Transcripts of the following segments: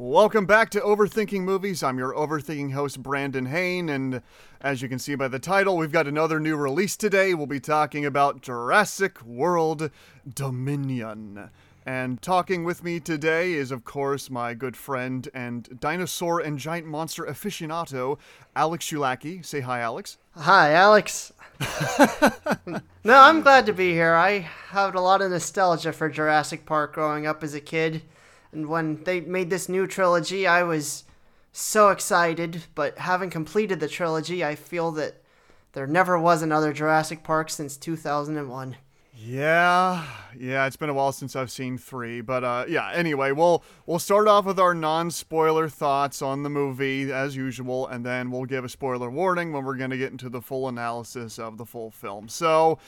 Welcome back to Overthinking Movies. I'm your overthinking host, Brandon Hain, and as you can see by the title, we've got another new release today. We'll be talking about Jurassic World Dominion. And talking with me today is, of course, my good friend and dinosaur and giant monster aficionado, Alex Shulaki. Say hi, Alex. Hi, Alex. no, I'm glad to be here. I had a lot of nostalgia for Jurassic Park growing up as a kid. And when they made this new trilogy, I was so excited. But having completed the trilogy, I feel that there never was another Jurassic Park since 2001. Yeah, yeah, it's been a while since I've seen three, but uh, yeah. Anyway, we'll we'll start off with our non-spoiler thoughts on the movie as usual, and then we'll give a spoiler warning when we're gonna get into the full analysis of the full film. So,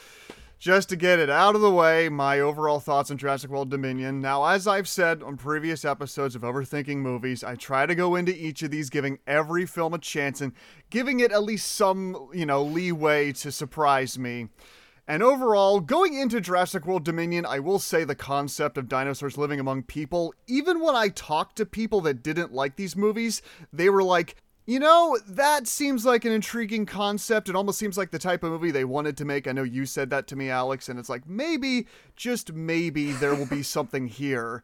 just to get it out of the way, my overall thoughts on Jurassic World Dominion. Now, as I've said on previous episodes of Overthinking Movies, I try to go into each of these giving every film a chance and giving it at least some, you know, leeway to surprise me. And overall, going into Jurassic World Dominion, I will say the concept of dinosaurs living among people, even when I talked to people that didn't like these movies, they were like, you know, that seems like an intriguing concept. It almost seems like the type of movie they wanted to make. I know you said that to me, Alex, and it's like maybe, just maybe, there will be something here.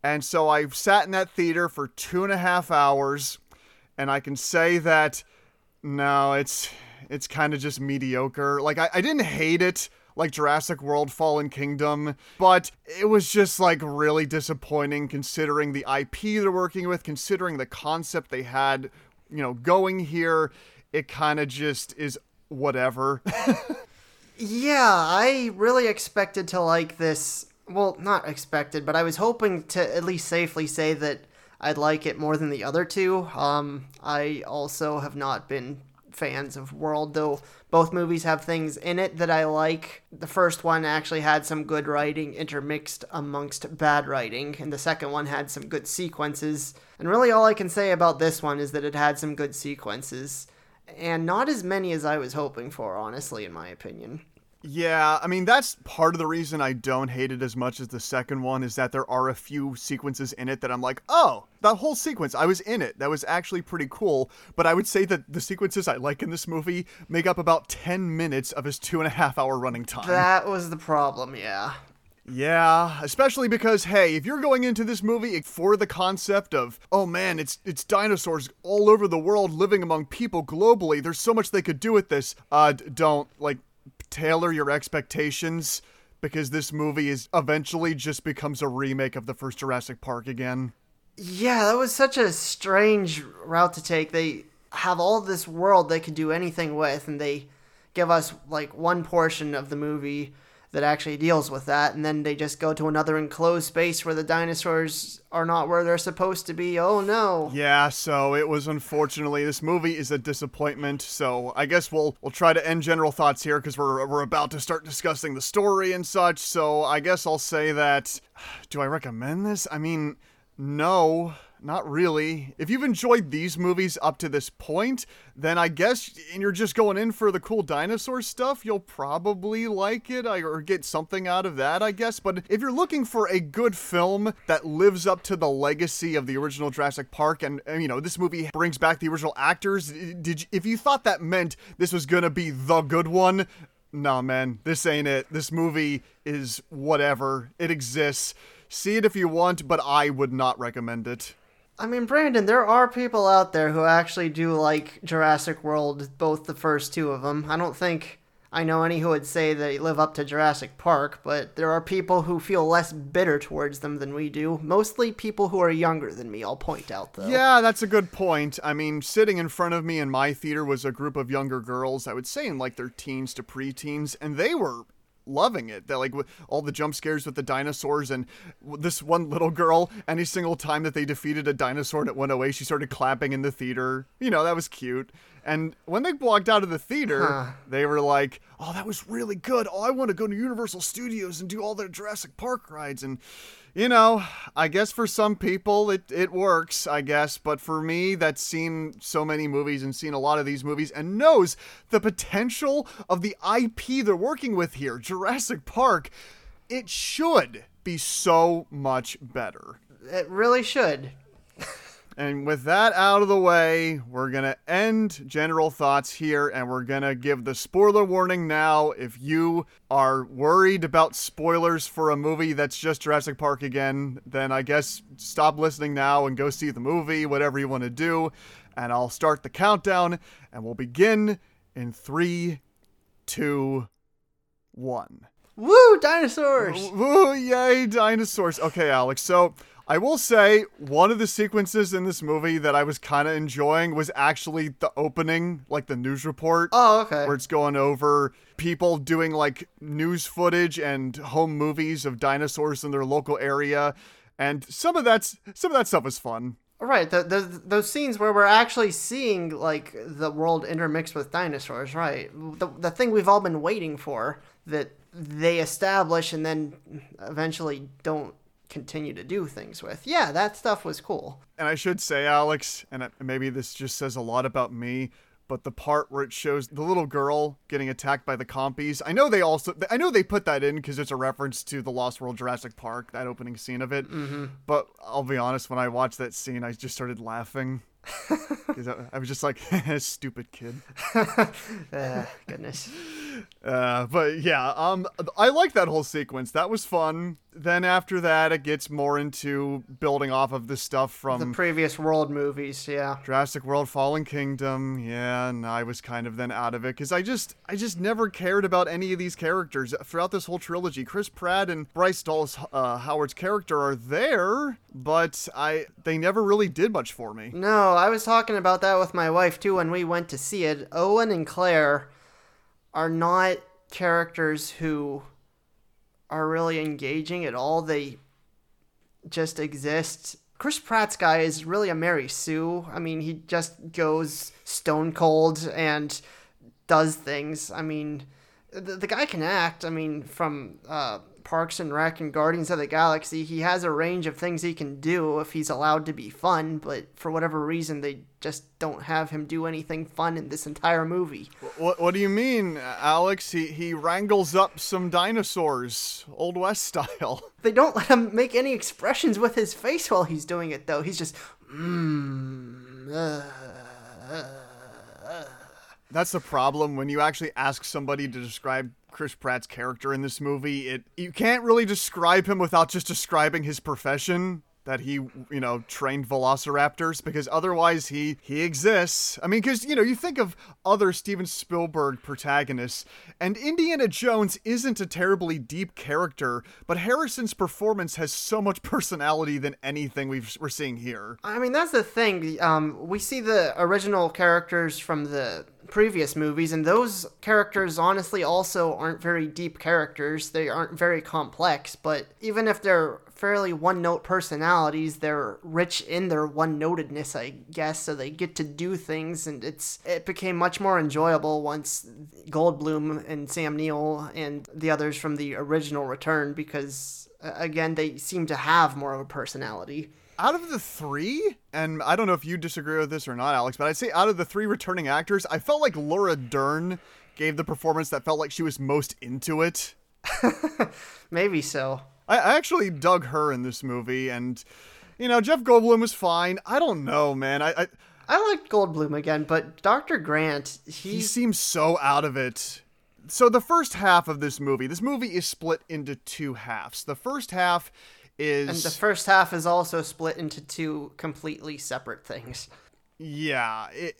And so I sat in that theater for two and a half hours, and I can say that no, it's it's kind of just mediocre. Like I, I didn't hate it like Jurassic World Fallen Kingdom, but it was just like really disappointing considering the IP they're working with, considering the concept they had you know, going here, it kind of just is whatever. yeah, I really expected to like this. Well, not expected, but I was hoping to at least safely say that I'd like it more than the other two. Um, I also have not been fans of World, though both movies have things in it that I like. The first one actually had some good writing intermixed amongst bad writing, and the second one had some good sequences. And really, all I can say about this one is that it had some good sequences, and not as many as I was hoping for, honestly, in my opinion. Yeah, I mean that's part of the reason I don't hate it as much as the second one is that there are a few sequences in it that I'm like, oh, that whole sequence, I was in it. That was actually pretty cool. But I would say that the sequences I like in this movie make up about ten minutes of his two and a half hour running time. That was the problem, yeah. Yeah, especially because hey, if you're going into this movie for the concept of, oh man, it's it's dinosaurs all over the world living among people globally. There's so much they could do with this. Uh, don't like tailor your expectations because this movie is eventually just becomes a remake of the first Jurassic Park again. Yeah, that was such a strange route to take. They have all this world they could do anything with, and they give us like one portion of the movie that actually deals with that, and then they just go to another enclosed space where the dinosaurs are not where they're supposed to be. Oh no. Yeah, so it was unfortunately this movie is a disappointment. So I guess we'll we'll try to end general thoughts here because we're we're about to start discussing the story and such. So I guess I'll say that. Do I recommend this? I mean, no not really. If you've enjoyed these movies up to this point, then I guess, and you're just going in for the cool dinosaur stuff, you'll probably like it or get something out of that, I guess. But if you're looking for a good film that lives up to the legacy of the original Jurassic Park, and, and you know this movie brings back the original actors, did you, if you thought that meant this was gonna be the good one? Nah, man, this ain't it. This movie is whatever. It exists. See it if you want, but I would not recommend it. I mean, Brandon, there are people out there who actually do like Jurassic World, both the first two of them. I don't think I know any who would say they live up to Jurassic Park, but there are people who feel less bitter towards them than we do. Mostly people who are younger than me, I'll point out, though. Yeah, that's a good point. I mean, sitting in front of me in my theater was a group of younger girls, I would say in like their teens to preteens, and they were loving it. That like all the jump scares with the dinosaurs and this one little girl. Any single time that they defeated a dinosaur and it went away, she started clapping in the theater. You know that was cute. And when they walked out of the theater, huh. they were like, "Oh, that was really good. Oh, I want to go to Universal Studios and do all their Jurassic Park rides." And you know, I guess for some people it, it works, I guess. But for me, that's seen so many movies and seen a lot of these movies and knows the potential of the IP they're working with here, Jurassic Park, it should be so much better. It really should. And with that out of the way, we're going to end general thoughts here and we're going to give the spoiler warning now. If you are worried about spoilers for a movie that's just Jurassic Park again, then I guess stop listening now and go see the movie, whatever you want to do. And I'll start the countdown and we'll begin in three, two, one. Woo, dinosaurs! Woo, yay, dinosaurs. Okay, Alex, so I will say one of the sequences in this movie that I was kind of enjoying was actually the opening, like the news report. Oh, okay. Where it's going over people doing like news footage and home movies of dinosaurs in their local area, and some of that's some of that stuff was fun. Right, the, the, those scenes where we're actually seeing like the world intermixed with dinosaurs, right? The, the thing we've all been waiting for that they establish and then eventually don't continue to do things with. Yeah, that stuff was cool. And I should say, Alex, and maybe this just says a lot about me, but the part where it shows the little girl getting attacked by the compies, I know they also, I know they put that in because it's a reference to the Lost World Jurassic Park, that opening scene of it. Mm-hmm. But I'll be honest, when I watched that scene, I just started laughing. I, was just like, stupid kid. uh, goodness. Uh, but yeah, um, I like that whole sequence. That was fun. Then after that, it gets more into building off of the stuff from the previous world movies. Yeah, Jurassic World, Fallen Kingdom. Yeah, and I was kind of then out of it because I just, I just never cared about any of these characters throughout this whole trilogy. Chris Pratt and Bryce Dallas uh, Howard's character are there, but I, they never really did much for me. No, I was talking about that with my wife too when we went to see it. Owen and Claire are not characters who are really engaging at all. They just exist. Chris Pratt's guy is really a Mary Sue. I mean, he just goes stone cold and does things. I mean, the, the guy can act. I mean, from uh, Parks and Rec and Guardians of the Galaxy, he has a range of things he can do if he's allowed to be fun, but for whatever reason, they just don't have him do anything fun in this entire movie. What, what do you mean, Alex? He, he wrangles up some dinosaurs, Old West style. They don't let him make any expressions with his face while he's doing it, though. He's just, mmm. Uh, uh, That's the problem when you actually ask somebody to describe Chris Pratt's character in this movie. It you can't really describe him without just describing his profession that he, you know, trained velociraptors because otherwise he he exists. I mean, because you know, you think of other Steven Spielberg protagonists, and Indiana Jones isn't a terribly deep character, but Harrison's performance has so much personality than anything we've, we're seeing here. I mean, that's the thing. Um, we see the original characters from the previous movies, and those characters honestly also aren't very deep characters. They aren't very complex, but even if they're fairly one note personalities, they're rich in their one notedness, I guess, so they get to do things and it's it became much more enjoyable once Goldblum and Sam Neill and the others from the original returned because again they seem to have more of a personality out of the three, and I don't know if you disagree with this or not, Alex, but I'd say out of the three returning actors, I felt like Laura Dern gave the performance that felt like she was most into it. Maybe so. I, I actually dug her in this movie, and you know Jeff Goldblum was fine. I don't know, man. I I, I liked Goldblum again, but Dr. Grant, he he seems so out of it. So the first half of this movie, this movie is split into two halves. The first half is and the first half is also split into two completely separate things. Yeah, it,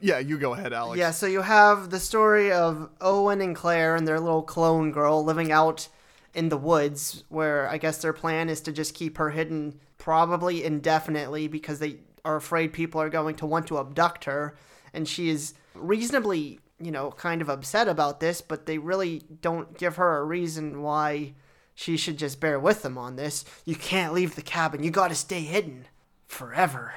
yeah, you go ahead, Alex. Yeah, so you have the story of Owen and Claire and their little clone girl living out in the woods, where I guess their plan is to just keep her hidden, probably indefinitely, because they are afraid people are going to want to abduct her, and she is reasonably, you know, kind of upset about this, but they really don't give her a reason why she should just bear with them on this. You can't leave the cabin. You got to stay hidden forever.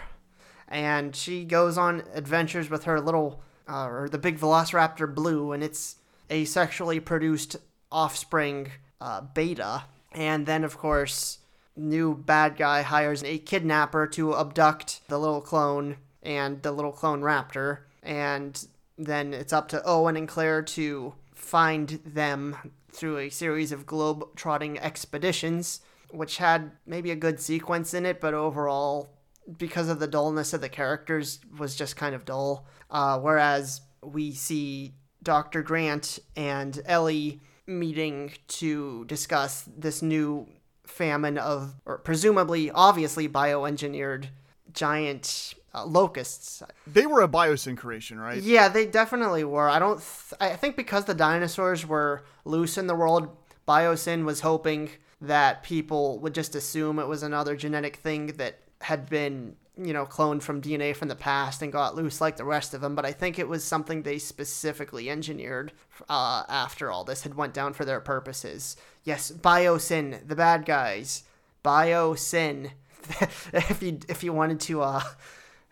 And she goes on adventures with her little, uh, or the big Velociraptor Blue, and its asexually produced offspring, uh, Beta. And then, of course, new bad guy hires a kidnapper to abduct the little clone and the little clone raptor. And then it's up to Owen and Claire to find them through a series of globe trotting expeditions, which had maybe a good sequence in it, but overall because of the dullness of the characters was just kind of dull. Uh, whereas we see Dr. Grant and Ellie meeting to discuss this new famine of, or presumably, obviously, bioengineered giant uh, locusts. They were a biosyn creation, right? Yeah, they definitely were. I don't. Th- I think because the dinosaurs were loose in the world, Biosyn was hoping that people would just assume it was another genetic thing that had been you know, cloned from DNA from the past and got loose like the rest of them. But I think it was something they specifically engineered uh, after all this had went down for their purposes. Yes, Biosyn, the bad guys. Biosyn. if you if you wanted to uh,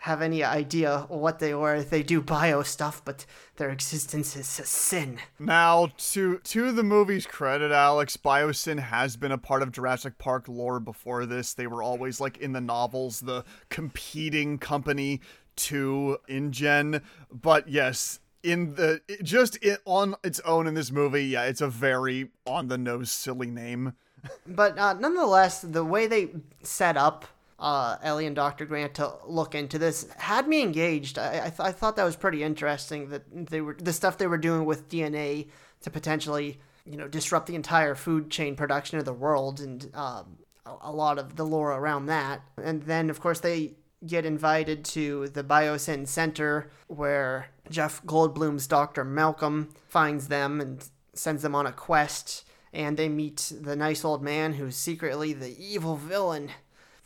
have any idea what they were. They do bio stuff, but their existence is a sin. Now, to to the movie's credit, Alex, Biosyn has been a part of Jurassic Park lore before this. They were always like in the novels, the competing company to InGen. But yes, in the just it, on its own in this movie, yeah, it's a very on the nose silly name. but uh, nonetheless, the way they set up uh, Ellie and Dr. Grant to look into this had me engaged. I, I, th- I, thought that was pretty interesting that they were the stuff they were doing with DNA to potentially you know disrupt the entire food chain production of the world and um, a, a lot of the lore around that. And then of course they get invited to the Biosyn Center where Jeff Goldblum's Dr. Malcolm finds them and sends them on a quest. And they meet the nice old man who's secretly the evil villain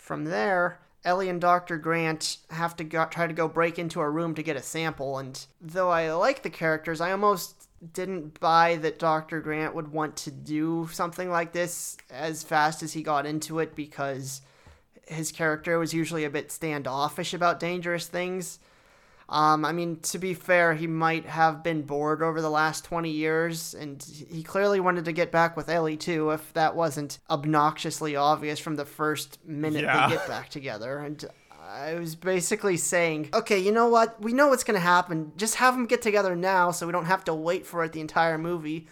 from there, Ellie and Dr. Grant have to go, try to go break into a room to get a sample, and though I like the characters, I almost didn't buy that Dr. Grant would want to do something like this as fast as he got into it because his character was usually a bit standoffish about dangerous things. Um, I mean, to be fair, he might have been bored over the last 20 years, and he clearly wanted to get back with Ellie, too, if that wasn't obnoxiously obvious from the first minute yeah. they get back together. And I was basically saying, okay, you know what? We know what's going to happen. Just have them get together now so we don't have to wait for it the entire movie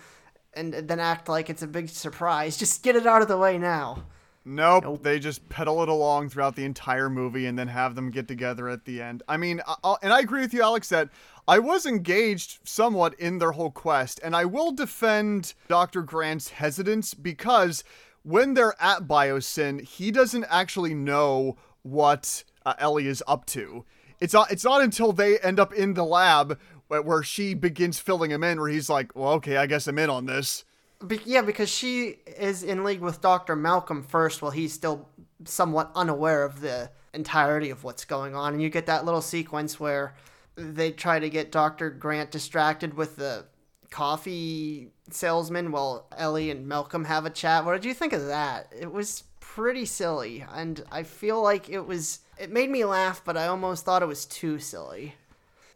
and then act like it's a big surprise. Just get it out of the way now. Nope, nope, they just pedal it along throughout the entire movie and then have them get together at the end. I mean, I'll, and I agree with you, Alex, that I was engaged somewhat in their whole quest, and I will defend Dr. Grant's hesitance because when they're at Biosyn, he doesn't actually know what uh, Ellie is up to. It's not, it's not until they end up in the lab where she begins filling him in, where he's like, well, okay, I guess I'm in on this. Be- yeah, because she is in league with Dr. Malcolm first while he's still somewhat unaware of the entirety of what's going on. And you get that little sequence where they try to get Dr. Grant distracted with the coffee salesman while Ellie and Malcolm have a chat. What did you think of that? It was pretty silly, and I feel like it was. It made me laugh, but I almost thought it was too silly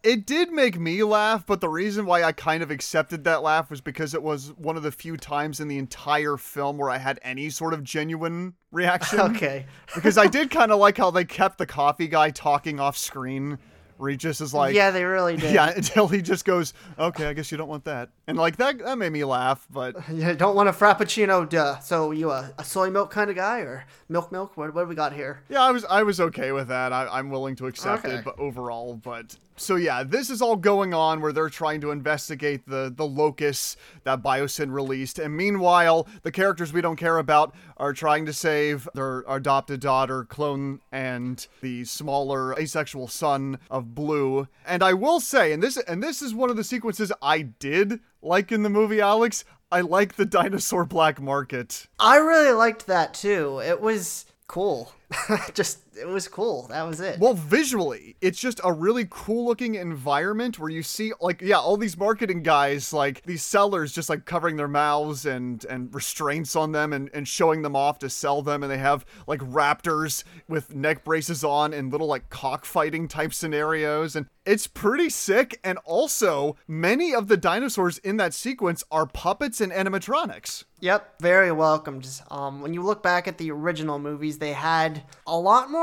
it did make me laugh, but the reason why I kind of accepted that laugh was because it was one of the few times in the entire film where I had any sort of genuine reaction. Okay. because I did kind of like how they kept the coffee guy talking off screen Regis is like, yeah, they really did. Yeah, until he just goes, okay, I guess you don't want that, and like that that made me laugh. But you don't want a frappuccino, duh. So you a, a soy milk kind of guy or milk milk? What what do we got here? Yeah, I was I was okay with that. I, I'm willing to accept okay. it, but overall, but so yeah, this is all going on where they're trying to investigate the the locusts that Biosyn released, and meanwhile, the characters we don't care about are trying to save their adopted daughter, Clone, and the smaller asexual son of Blue. And I will say, and this and this is one of the sequences I did like in the movie, Alex. I like the dinosaur black market. I really liked that too. It was cool. just it was cool. That was it. Well, visually, it's just a really cool looking environment where you see like yeah, all these marketing guys, like these sellers just like covering their mouths and and restraints on them and, and showing them off to sell them and they have like raptors with neck braces on and little like cockfighting type scenarios and it's pretty sick and also many of the dinosaurs in that sequence are puppets and animatronics. Yep, very welcomed. Um, when you look back at the original movies, they had a lot more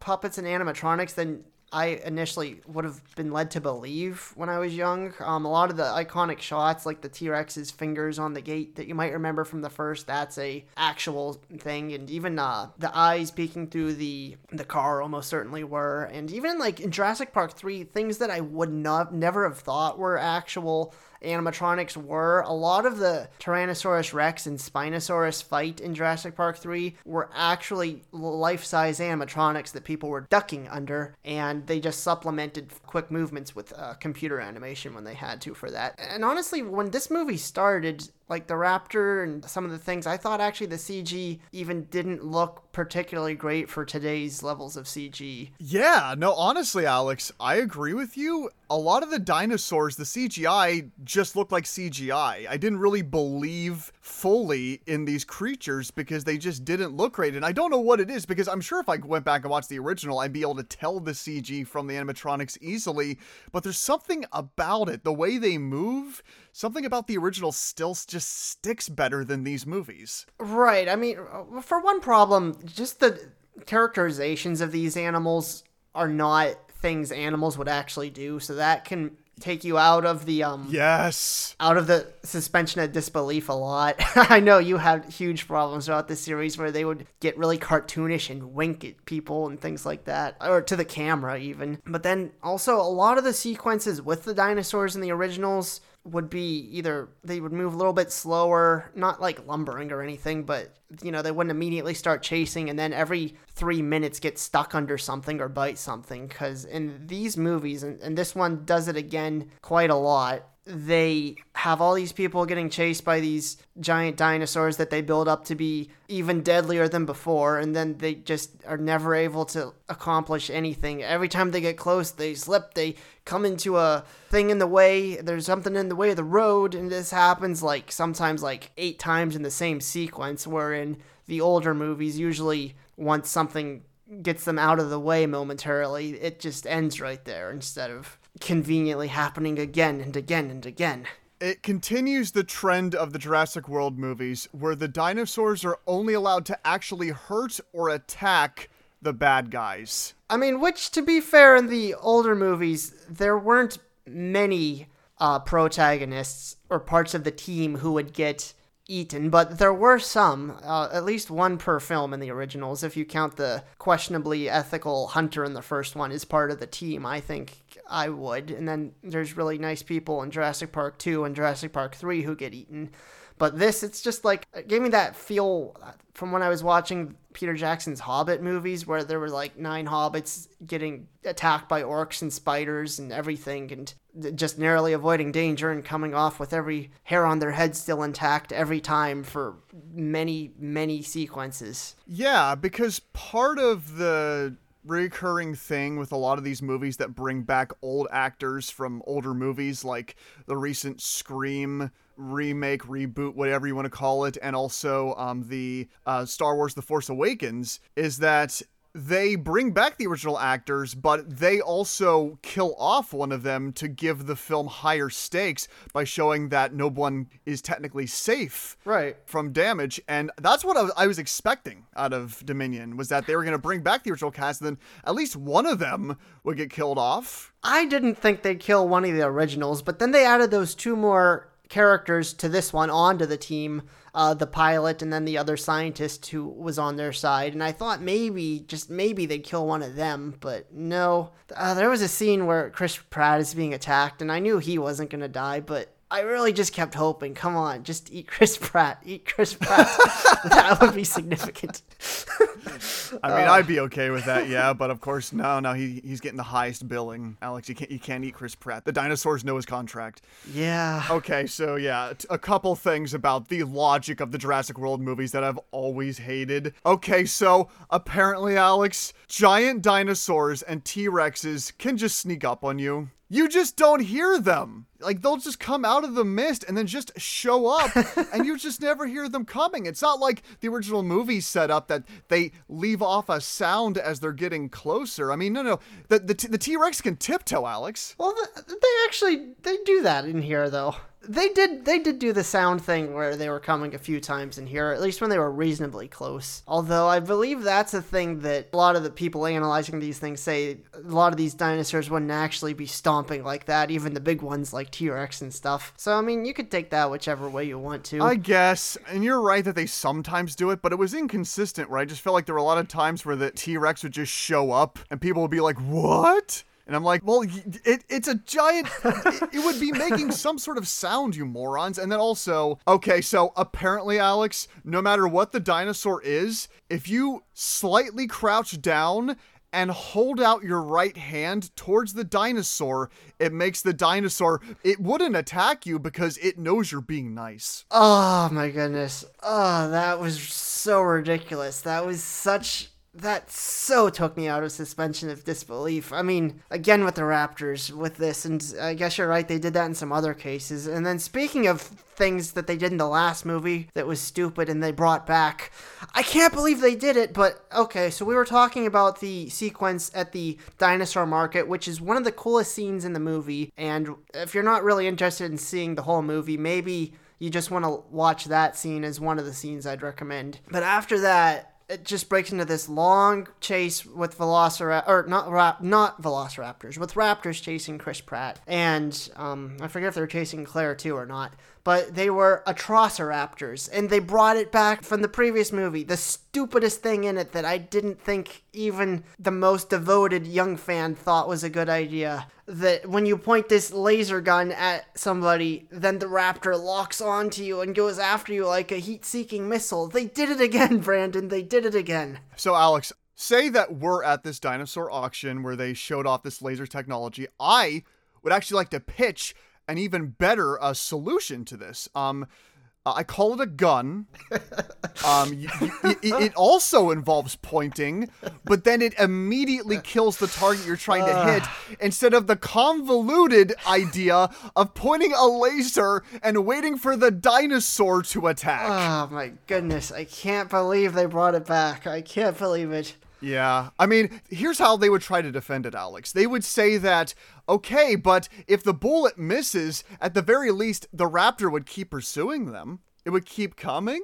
puppets and animatronics than I initially would have been led to believe when I was young. Um, a lot of the iconic shots, like the T Rex's fingers on the gate that you might remember from the first, that's a actual thing, and even uh, the eyes peeking through the the car almost certainly were, and even like in Jurassic Park three, things that I would not never have thought were actual animatronics were. A lot of the Tyrannosaurus Rex and Spinosaurus fight in Jurassic Park 3 were actually life size animatronics that people were ducking under, and they just supplemented quick movements with uh, computer animation when they had to for that. And honestly, when this movie started, like the raptor and some of the things. I thought actually the cg even didn't look particularly great for today's levels of cg yeah no honestly alex i agree with you. A lot of the dinosaurs the cgi just looked like cgi i didn't really believe fully in these creatures because they just didn't look great and i don't know what it is because i'm sure if i went back and watched the original i'd be able to tell the cg from the animatronics easily but there's something about it the way they move something about the original still just sticks better than these movies. Right. I mean, uh, for one problem, just the characterizations of these animals are not things animals would actually do, so that can take you out of the um yes. out of the suspension of disbelief a lot. I know you had huge problems throughout the series where they would get really cartoonish and wink at people and things like that or to the camera even. But then also a lot of the sequences with the dinosaurs in the originals would be either they would move a little bit slower, not like lumbering or anything, but you know, they wouldn't immediately start chasing and then every three minutes get stuck under something or bite something. Because in these movies, and, and this one does it again quite a lot, they have all these people getting chased by these giant dinosaurs that they build up to be even deadlier than before and then they just are never able to accomplish anything. Every time they get close they slip they come into a thing in the way there's something in the way of the road and this happens like sometimes like eight times in the same sequence where in the older movies usually once something gets them out of the way momentarily it just ends right there instead of conveniently happening again and again and again. It continues the trend of the Jurassic World movies where the dinosaurs are only allowed to actually hurt or attack the bad guys. I mean, which, to be fair, in the older movies, there weren't many uh, protagonists or parts of the team who would get eaten, but there were some, uh, at least one per film in the originals. If you count the questionably ethical hunter in the first one as part of the team, I think I would. And then there's really nice people in Jurassic Park 2 and Jurassic Park 3 who get eaten. But this, it's just like, it gave me that feel uh, from when I was watching Peter Jackson's Hobbit movies, where there were like nine hobbits getting attacked by orcs and spiders and everything, and just narrowly avoiding danger and coming off with every hair on their head still intact every time for many, many sequences. Yeah, because part of the recurring thing with a lot of these movies that bring back old actors from older movies, like the recent Scream remake, reboot, whatever you want to call it, and also um, the uh, Star Wars The Force Awakens, is that they bring back the original actors, but they also kill off one of them to give the film higher stakes by showing that no one is technically safe right. from damage. And that's what I was, expecting out of Dominion was that they were going to bring back the original cast, and then at least one of them would get killed off. I didn't think they'd kill one of the originals, but then they added those two more characters to this one onto the team uh, the pilot and then the other scientist who was on their side. And i thought maybe just maybe they'd kill one of them but no. Uh, there was a scene where chris pratt is being attacked and i knew he wasn't going to die but I really just kept hoping. Come on, just eat Chris Pratt. Eat Chris Pratt. that would be significant. I mean, uh, I'd be okay with that, yeah. But of course, no, no. He he's getting the highest billing. Alex, you can't you can't eat Chris Pratt. The dinosaurs know his contract. Yeah. Okay, so yeah, a couple things about the logic of the Jurassic World movies that I've always hated. Okay, so apparently, Alex, giant dinosaurs and T Rexes can just sneak up on you you just don't hear them. Like they'll just come out of the mist and then just show up and you just never hear them coming. It's not like the original movie set up that they leave off a sound as they're getting closer. I mean, no, no. The the, the T-Rex can tiptoe, Alex. Well, the, they actually they do that in here though. They did they did do the sound thing where they were coming a few times in here, at least when they were reasonably close. Although I believe that's a thing that a lot of the people analyzing these things say a lot of these dinosaurs wouldn't actually be stomping like that, even the big ones like T Rex and stuff. So I mean you could take that whichever way you want to. I guess, and you're right that they sometimes do it, but it was inconsistent where I just felt like there were a lot of times where the T Rex would just show up and people would be like, What? And I'm like, well, it, it's a giant. it, it, would be making some sort of sound, you morons. And then also, okay, so apparently, Alex, no matter what the dinosaur is, if you slightly crouch down and hold out your right hand towards the dinosaur, it makes the dinosaur, it wouldn't attack you because it knows you're being nice. Oh my goodness. Oh, that was so ridiculous. That was such that so took me out of suspension of disbelief. I mean, again with the Raptors with this, and I guess you're right, they did that in some other cases. And then speaking of things that they did in the last movie that was stupid and they brought back, I can't believe they did it, but okay, so we were talking about the sequence at the dinosaur market, which is one of the coolest scenes in the movie. And if you're not really interested in seeing the whole movie, maybe you just want to watch that scene as one of the scenes I'd recommend. But after that, it just breaks into this long chase with Velociraptor, or not not Velociraptors, with Raptors chasing Chris Pratt, and um, I forget if they're chasing Claire too or not, but they were Atrociraptors, and they brought it back from the previous movie. The stupidest thing in it that I didn't think even the most devoted young fan thought was a good idea that when you point this laser gun at somebody, then the raptor locks onto you and goes after you like a heat seeking missile. They did it again, Brandon. They did it again. So, Alex, say that we're at this dinosaur auction where they showed off this laser technology. I would actually like to pitch an even better uh, solution to this. Um, uh, I call it a gun. Um, it also involves pointing, but then it immediately kills the target you're trying to hit instead of the convoluted idea of pointing a laser and waiting for the dinosaur to attack. Oh my goodness, I can't believe they brought it back. I can't believe it. Yeah. I mean, here's how they would try to defend it, Alex. They would say that, okay, but if the bullet misses, at the very least, the raptor would keep pursuing them. It would keep coming.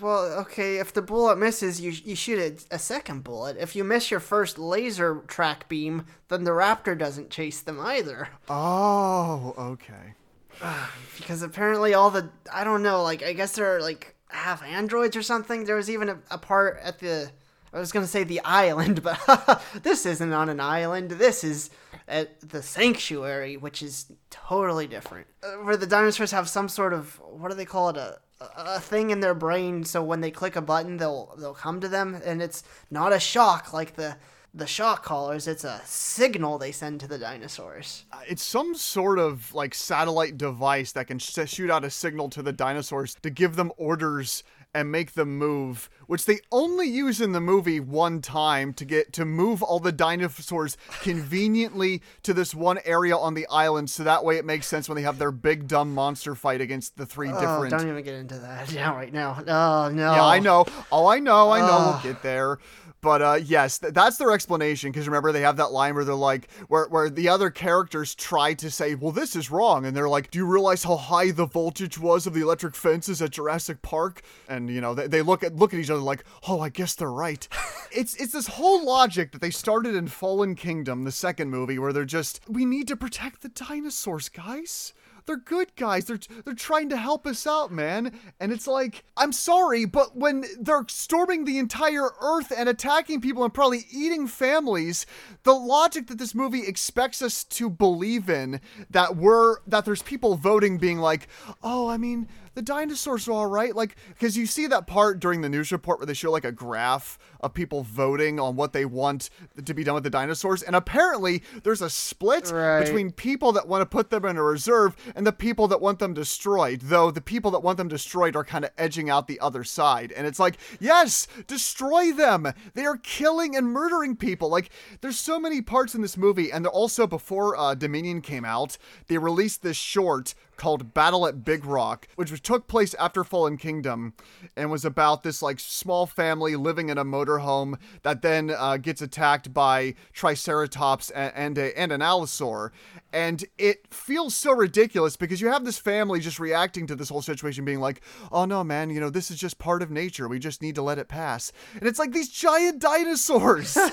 Well, okay, if the bullet misses, you you shoot a, a second bullet. If you miss your first laser track beam, then the raptor doesn't chase them either. Oh, okay. because apparently all the I don't know, like I guess they're like half androids or something. There was even a, a part at the I was gonna say the island, but this isn't on an island. This is at the sanctuary, which is totally different. Uh, where the dinosaurs have some sort of what do they call it a a thing in their brain, so when they click a button, they'll they'll come to them, and it's not a shock like the the shock collars. It's a signal they send to the dinosaurs. Uh, It's some sort of like satellite device that can sh- shoot out a signal to the dinosaurs to give them orders and make them move, which they only use in the movie one time to get to move all the dinosaurs conveniently to this one area on the island so that way it makes sense when they have their big dumb monster fight against the three Oh, different don't even get into that now, right now. Oh no. Yeah, I know. Oh, I know. I know. We'll get there. But uh, yes, th- that's their explanation. Because remember, they have that line where they're like, where where the other characters try to say, "Well, this is wrong," and they're like, "Do you realize how high the voltage was of the electric fences at Jurassic Park?" And you know, they, they look at look at each other like, "Oh, I guess they're right." it's it's this whole logic that they started in Fallen Kingdom, the second movie, where they're just, "We need to protect the dinosaurs, guys." They're good guys. They're they're trying to help us out, man. And it's like, I'm sorry, but when they're storming the entire earth and attacking people and probably eating families, the logic that this movie expects us to believe in that we're that there's people voting being like, "Oh, I mean, the dinosaurs are all right." Like cuz you see that part during the news report where they show like a graph of people voting on what they want to be done with the dinosaurs, and apparently there's a split Right. between people that want to put them in a reserve and the people that want them destroyed. Though the people that want them destroyed are kind of edging out the other side. And it's like, yes, destroy them. They are killing and murdering people. Like, there's so many parts in this movie. And also, before uh, Dominion came out, they released this short called Battle at Big Rock, which was, took place after Fallen Kingdom and was about this like small family living in a motorhome that then uh, gets attacked by Triceratops and, and, a, and an Allosaur. And it feels so ridiculous because you have this family just reacting to this whole situation, being like, oh no, man, you know, this is just part of nature. We just need to let it pass. And it's like these giant dinosaurs.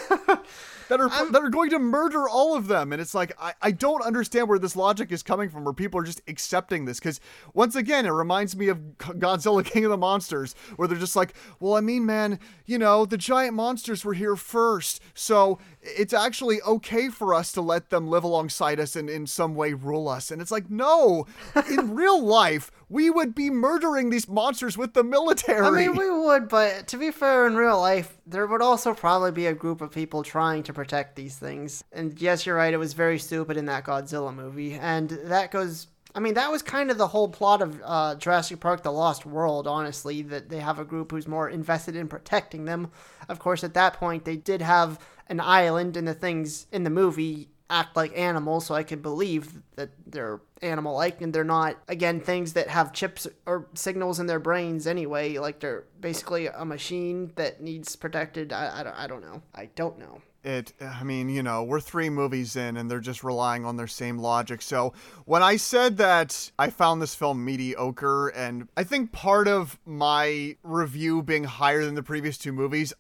that are I'm, that are going to murder all of them. And it's like I, I don't understand where this logic is coming from where people are just accepting this. Because once again it reminds me of godzilla king of the monsters where they're just like well i mean man you know the giant monsters were here first so it's actually okay for us to let them live alongside us and in some way rule us. And it's like, no, in real life, we would be murdering these monsters with the military. I mean, we would, but to be fair, in real life, there would also probably be a group of people trying to protect these things. And yes, you're right, it was very stupid in that Godzilla movie. And that goes I mean, that was kind of the whole plot of uh, Jurassic Park: The Lost World. Honestly, that they have a group who's more invested in protecting them. Of course, at that point, they did have an island, and the things in the movie act like animals, so I could believe that they're animal like and they're not, again, things that have chips or signals in their brains anyway. Like they're basically a machine that needs protected. I, I, don't, I don't know. I don't know it i mean you know we're three movies in and they're just relying on their same logic. So when i said that i found this film mediocre and i think part of my review being higher than the previous two movies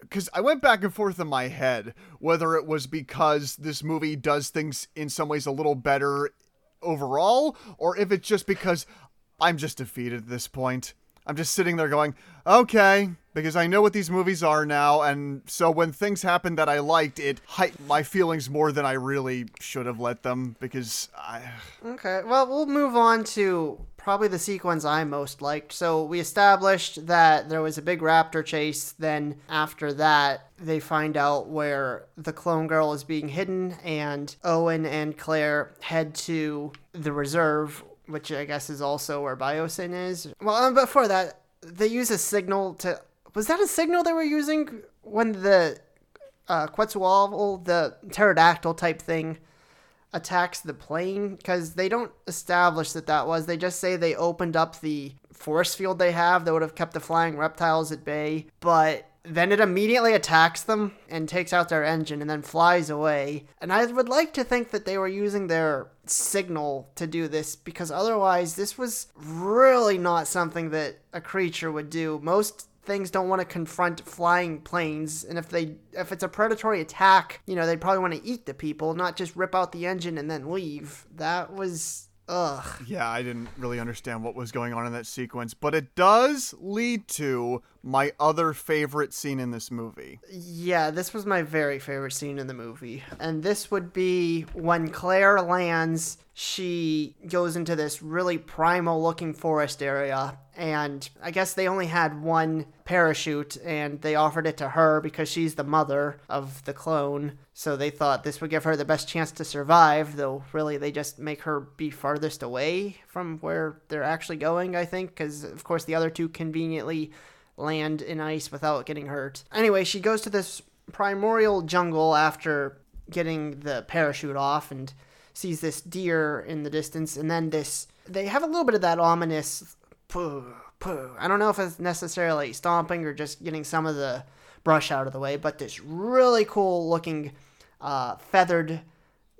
because i went back and forth in my head whether it was because this movie does things in some ways a little better overall or if it's just because i'm just defeated at this point. I'm just sitting there going okay because I know what these movies are now, and so when things happen that I liked, it heightened my feelings more than I really should have let them. Because I. Okay, well, we'll move on to probably the sequence I most liked. So we established that there was a big raptor chase. Then after that, they find out where the clone girl is being hidden, and Owen and Claire head to the reserve, which I guess is also where Biosyn is. Well, um, before that, they use a signal to was that a signal they were using when the uh, Quetzalcoatl, the pterodactyl type thing, attacks the plane? Because they don't establish that that was. They just say they opened up the force field they have that would have kept the flying reptiles at bay. But then it immediately attacks them and takes out their engine and then flies away. And I would like to think that they were using their signal to do this because otherwise, this was really not something that a creature would do. Most things don't want to confront flying planes and if they if it's a predatory attack you know they probably want to eat the people not just rip out the engine and then leave that was Ugh. Yeah, I didn't really understand what was going on in that sequence, but it does lead to my other favorite scene in this movie. Yeah, this was my very favorite scene in the movie. And this would be when Claire lands, she goes into this really primal looking forest area. And I guess they only had one parachute, and they offered it to her because she's the mother of the clone. So they thought this would give her the best chance to survive, though really they just make her be farthest away from where they're actually going, I think, because of course the other two conveniently land in ice without getting hurt. Anyway, she goes to this primordial jungle after getting the parachute off and sees this deer in the distance, and then this. They have a little bit of that ominous poo, poo. I don't know if it's necessarily stomping or just getting some of the brush out of the way, but this really cool looking uh, feathered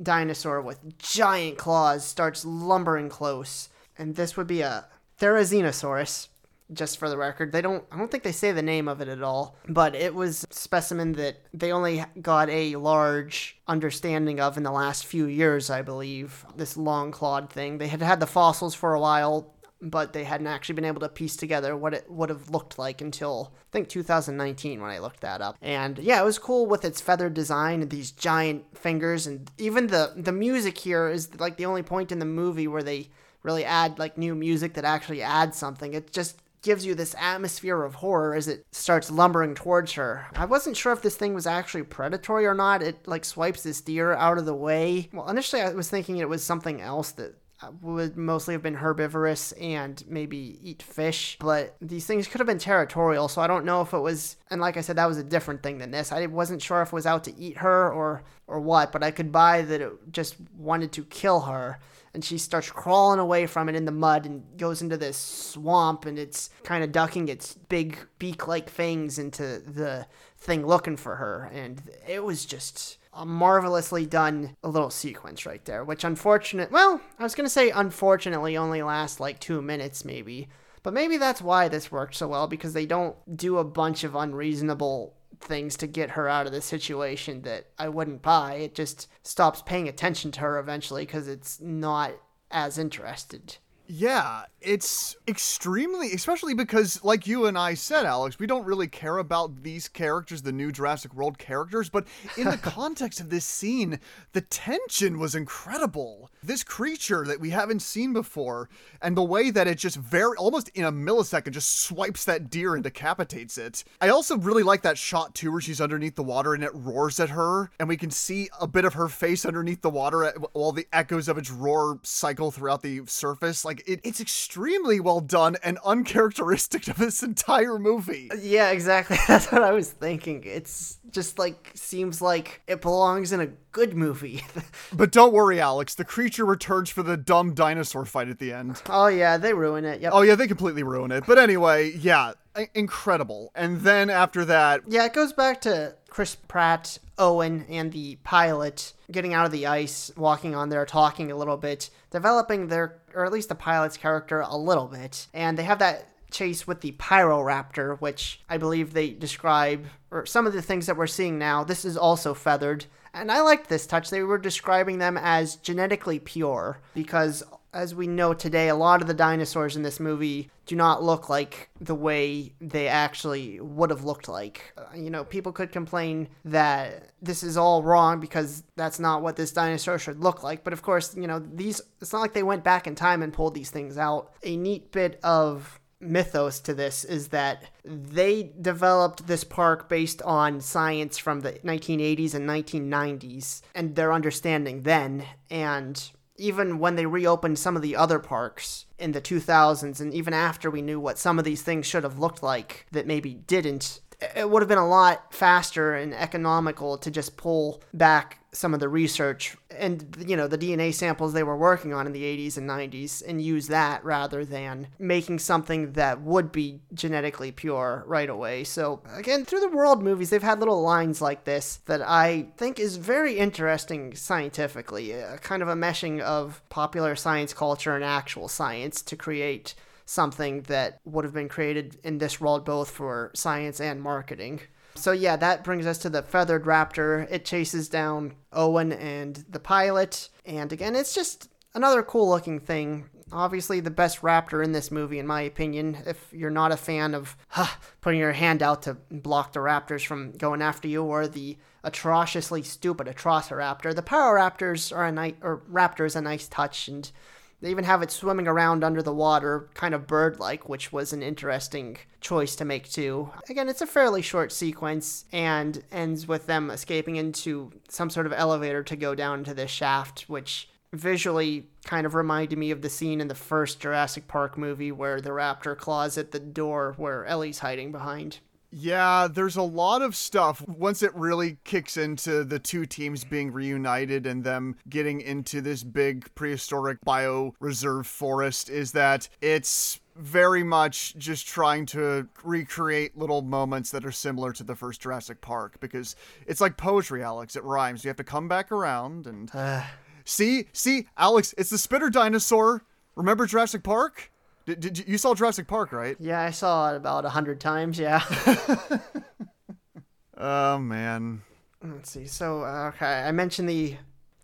dinosaur with giant claws starts lumbering close. And this would be a Therizinosaurus just for the record. They don't I don't think they say the name of it at all, but it was specimen that they only got a large understanding of in the last few years, I believe. This long clawed thing. They had had the fossils for a while, but they hadn't actually been able to piece together what it would have looked like until I think 2019 when I looked that up. And yeah, it was cool with its feathered design and these giant fingers and even the the music here is like the only point in the movie where they really add like new music that actually adds something. It just gives you this atmosphere of horror as it starts lumbering towards her. I wasn't sure if this thing was actually predatory or not. It like swipes this deer out of the way. Well, initially I was thinking it was something else that uh, would mostly have been herbivorous and maybe eat fish, but these things could have been territorial, so I don't know if it was and like I said that was a different thing than this. I wasn't sure if it was out to eat her or or what, but I could buy that it just wanted to kill her and she starts crawling away from it in the mud and goes into this swamp and it's kind of ducking its big beak-like fangs into the thing looking for her. And it was just a marvelously done little sequence right there which unfortunate well i was going to say unfortunately only lasts like 2 minutes maybe. But maybe that's why this worked so well because they don't do a bunch of unreasonable things to get her out of the situation that I wouldn't buy. It just stops paying attention to her eventually because it's not as interested. Yeah, it's extremely, especially because, like you and I said, Alex, we don't really care about these characters, the new Jurassic World characters, but in the context of this scene, the tension was incredible. This creature that we haven't seen before, and the way that it just very, almost in a millisecond, just swipes that deer and decapitates it. I also really like that shot too, where she's underneath the water and it roars at her, and we can see a bit of her face underneath the water while the echoes of its roar cycle throughout the surface. Like, it, it's extremely well done and uncharacteristic of this entire movie. Uh, yeah, exactly. That's what I was thinking. It's just like seems like it belongs in a good movie. but don't worry, Alex. The creature returns for the dumb dinosaur fight at the end. Oh yeah, they ruin it. Yep. Oh yeah, they completely ruin it. But anyway, yeah, incredible. And then after that, yeah, it goes back to Chris Pratt, Owen, and the pilot getting out of the ice, walking on there, talking a little bit, developing their, or at least the pilot's character a little bit. And they have that chase with the Pyroraptor, which I believe they describe, or some of the things that we're seeing now. This is also feathered. And I liked this touch. They were describing them as genetically pure because as we know today, a lot of the dinosaurs in this movie do not look like the way they actually would have looked like. Uh, you know, people could complain that this is all wrong because that's not what this dinosaur should look like. But of course, you know, these, it's not like they went back in time and pulled these things out. A neat bit of mythos to this is that they developed this park based on science from the 1980s and 1990s and their understanding then. And even when they reopened some of the other parks in the 2000s, and even after we knew what some of these things should have looked like that maybe didn't, it would have been a lot faster and economical to just pull back some of the research and you know the DNA samples they were working on in the 80s and 90s and use that rather than making something that would be genetically pure right away. So again, through the world movies, they've had little lines like this that I think is very interesting scientifically, a kind of a meshing of popular science culture and actual science to create something that would have been created in this world both for science and marketing. So yeah, that brings us to the feathered raptor. It chases down Owen and the pilot, and again, it's just another cool looking thing. Obviously, the best raptor in this movie, in my opinion. If you're not a fan of huh, putting your hand out to block the raptors from going after you, or the atrociously stupid Atrociraptor, the Pyroraptors are a nice, or Raptors a nice touch, and they even have it swimming around under the water, kind of bird like, which was an interesting choice to make too. Again, it's a fairly short sequence and ends with them escaping into some sort of elevator to go down to this shaft, which visually kind of reminded me of the scene in the first Jurassic Park movie where the raptor claws at the door where Ellie's hiding behind. Yeah, there's a lot of stuff once it really kicks into the two teams being reunited and them getting into this big prehistoric bio reserve forest is that it's very much just trying to recreate little moments that are similar to the first Jurassic Park because it's like poetry, Alex. It rhymes. You have to come back around and see, see, Alex, it's the spitter dinosaur. Remember Jurassic Park? Did, did you, you saw Jurassic Park, right? Yeah, I saw it about a hundred times. Yeah. oh man. Let's see. So uh, okay, I mentioned the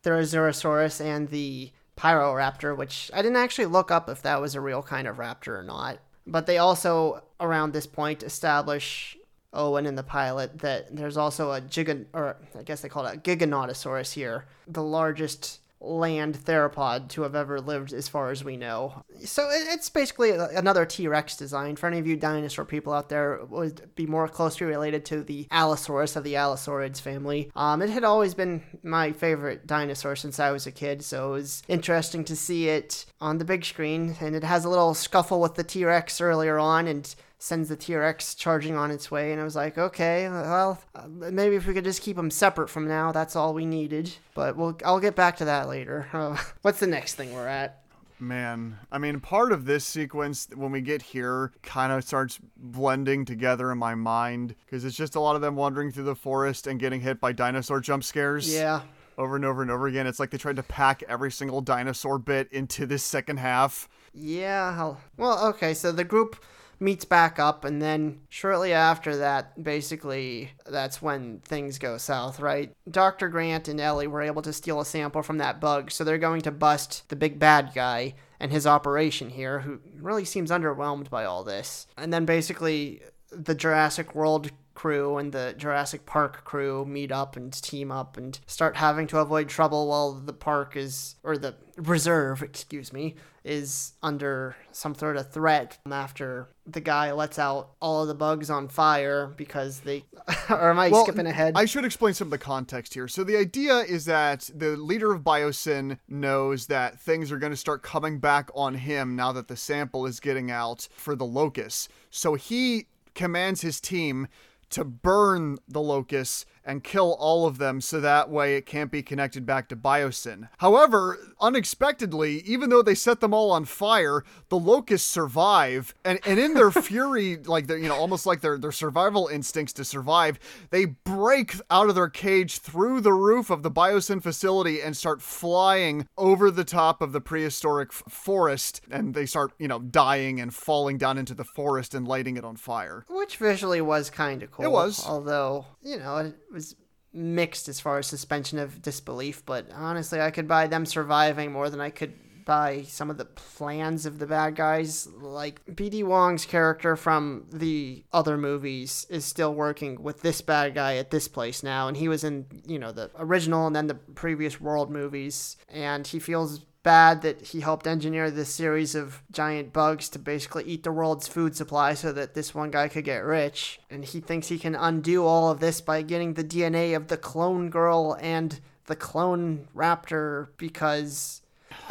Therizinosaurus and the Pyroraptor, which I didn't actually look up if that was a real kind of raptor or not. But they also, around this point, establish Owen and the pilot that there's also a giga, or I guess they call it a Giganotosaurus here, the largest land theropod to have ever lived as far as we know. So it's basically another T-Rex design. For any of you dinosaur people out there, would be more closely related to the Allosaurus of the Allosaurids family. Um, it had always been my favorite dinosaur since I was a kid, so it was interesting to see it on the big screen. And it has a little scuffle with the T-Rex earlier on, and sends the T-Rex charging on its way, and I was like, okay, well, maybe if we could just keep them separate from now, that's all we needed. But we'll I'll get back to that later. Uh, what's the next thing we're at? Man, I mean, part of this sequence when we get here kind of starts blending together in my mind because it's just a lot of them wandering through the forest and getting hit by dinosaur jump scares. Yeah. Over and over and over again. It's like they tried to pack every single dinosaur bit into this second half. Yeah. Well, okay. So the group meets back up, and then shortly after that, basically, that's when things go south, right? Dr. Grant and Ellie were able to steal a sample from that bug, so they're going to bust the big bad guy and his operation here, who really seems underwhelmed by all this. And then basically, the Jurassic World crew and the Jurassic Park crew meet up and team up and start having to avoid trouble while the park is, or the reserve, excuse me, is under some sort of threat after the guy lets out all of the bugs on fire because they. or am I well, skipping ahead? I should explain some of the context here. So the idea is that the leader of Biosyn knows that things are going to start coming back on him now that the sample is getting out for the locusts. So he commands his team to burn the locusts and kill all of them so that way it can't be connected back to Biosyn. However, unexpectedly, even though they set them all on fire, the locusts survive, and, and in their fury, like you know, almost like their, their survival instincts to survive, they break out of their cage through the roof of the Biosyn facility and start flying over the top of the prehistoric f- forest, and they start, you know, dying and falling down into the forest and lighting it on fire. Which visually was kind of cool. It was. Although, you know, it, was mixed as far as suspension of disbelief, but honestly, I could buy them surviving more than I could buy some of the plans of the bad guys. Like BD Wong's character from the other movies is still working with this bad guy at this place now, and he was in, you know, the original and then the previous World movies, and he feels bad that he helped engineer this series of giant bugs to basically eat the world's food supply so that this one guy could get rich. And he thinks he can undo all of this by getting the DNA of the clone girl and the clone raptor because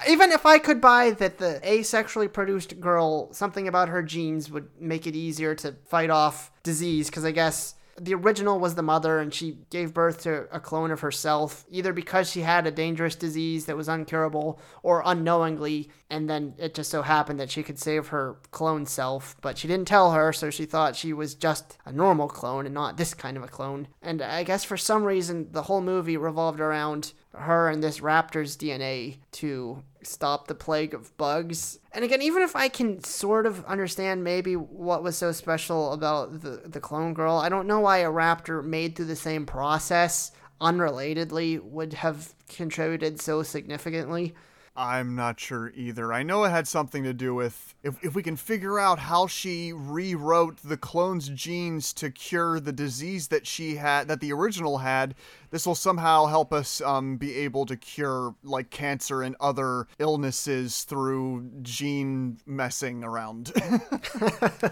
even if I could buy that the asexually produced girl, something about her genes would make it easier to fight off disease, because I guess the original was the mother, and she gave birth to a clone of herself, either because she had a dangerous disease that was uncurable or unknowingly, and then it just so happened that she could save her clone self, but she didn't tell her, so she thought she was just a normal clone and not this kind of a clone. And I guess for some reason, the whole movie revolved around her and this raptor's DNA to stop the plague of bugs. And again, even if I can sort of understand maybe what was so special about the, the clone girl, I don't know why a raptor made through the same process unrelatedly would have contributed so significantly. I'm not sure either. I know it had something to do with if, if we can figure out how she rewrote the clone's genes to cure the disease that she had, that the original had, this will somehow help us um, be able to cure like cancer and other illnesses through gene messing around.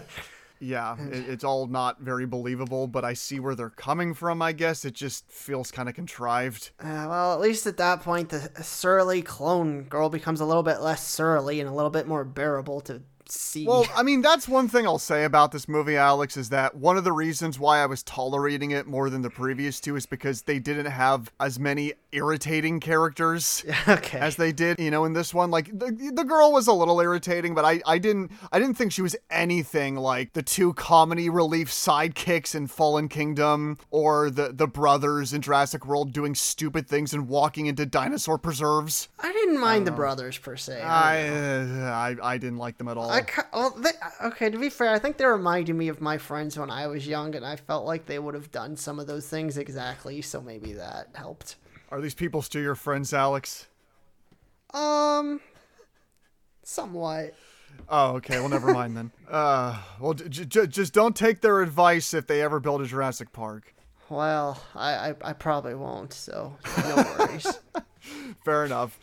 Yeah, it, it's all not very believable, but I see where they're coming from, I guess. It just feels kind of contrived. Uh, well, at least at that point, the surly clone girl becomes a little bit less surly and a little bit more bearable to see. Well, I mean, that's one thing I'll say about this movie, Alex, is that one of the reasons why I was tolerating it more than the previous two is because they didn't have as many irritating characters okay. as they did, you know, in this one. Like the, the girl was a little irritating, but I, I didn't I didn't think she was anything like the two comedy relief sidekicks in Fallen Kingdom or the the brothers in Jurassic World doing stupid things and walking into dinosaur preserves. I didn't mind I the brothers per se. I uh, I, I didn't like them at all. I well, they, okay, to be fair, I think they reminded me of my friends when I was young, and I felt like they would have done some of those things exactly. So maybe that helped. Are these people still your friends, Alex? Um, somewhat. Oh, okay. Well, never mind then. Uh, well, j- j- just don't take their advice if they ever build a Jurassic Park. Well, I, I, I probably won't, so no worries. Fair enough.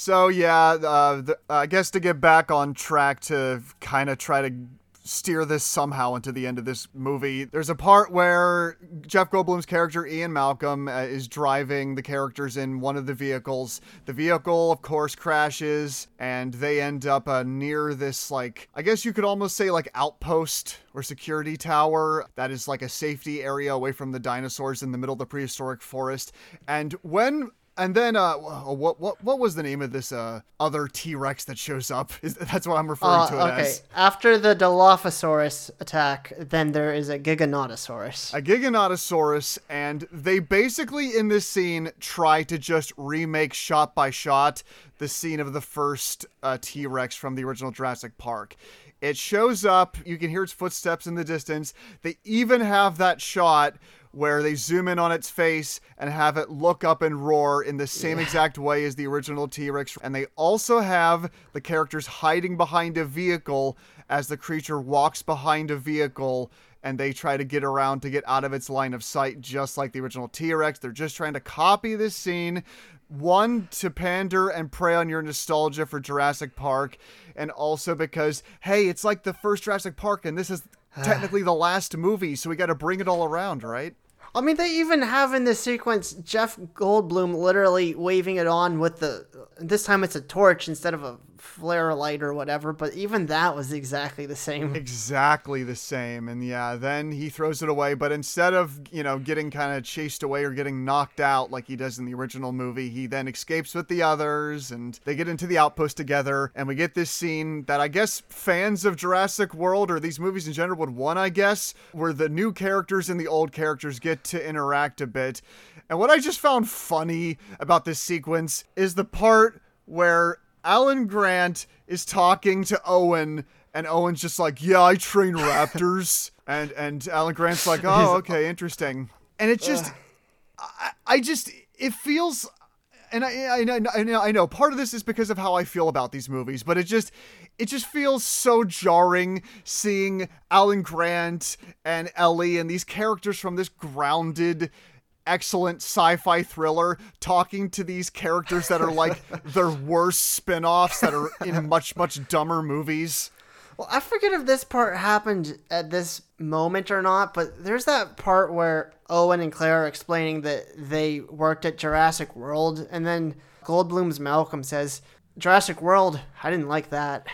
So yeah, uh, the, I guess to get back on track to kind of try to steer this somehow into the end of this movie. There's a part where Jeff Goldblum's character Ian Malcolm uh, is driving the characters in one of the vehicles. The vehicle, of course, crashes, and they end up uh, near this like I guess you could almost say like outpost or security tower that is like a safety area away from the dinosaurs in the middle of the prehistoric forest. And when and then, uh, what what what was the name of this uh other T Rex that shows up? Is, that's what I'm referring Uh, to it okay. as. After the Dilophosaurus attack, then there is a Giganotosaurus. A Giganotosaurus, and they basically in this scene try to just remake shot by shot the scene of the first uh, T Rex from the original Jurassic Park. It shows up, you can hear its footsteps in the distance. They even have that shot where they zoom in on its face and have it look up and roar in the same exact way as the original T Rex. And they also have the characters hiding behind a vehicle as the creature walks behind a vehicle and they try to get around to get out of its line of sight, just like the original T Rex. They're just trying to copy this scene. One, to pander and prey on your nostalgia for Jurassic Park, and also because, hey, it's like the first Jurassic Park, and this is technically the last movie, so we got to bring it all around, right? I mean, they even have in this sequence Jeff Goldblum literally waving it on with the. This time it's a torch instead of a flare light or whatever, but even that was exactly the same. Exactly the same. And yeah, then he throws it away, but instead of, you know, getting kind of chased away or getting knocked out like he does in the original movie, he then escapes with the others and they get into the outpost together. And we get this scene that I guess fans of Jurassic World or these movies in general would want, I guess, where the new characters and the old characters get to interact a bit. And what I just found funny about this sequence is the part where Alan Grant is talking to Owen, and Owen's just like, "Yeah, I train raptors," and and Alan Grant's like, "Oh, okay, oh. interesting." And it just, I, I just, it feels, and I, I know, I know, I know, part of this is because of how I feel about these movies, but it just, it just feels so jarring seeing Alan Grant and Ellie and these characters from this grounded excellent sci-fi thriller talking to these characters that are like their worst spin-offs that are in much much dumber movies Well, I forget if this part happened at this moment or not, but there's that part where Owen and Claire are explaining that they worked at Jurassic World, and then Goldblum's Malcolm says, Jurassic World, I didn't like that.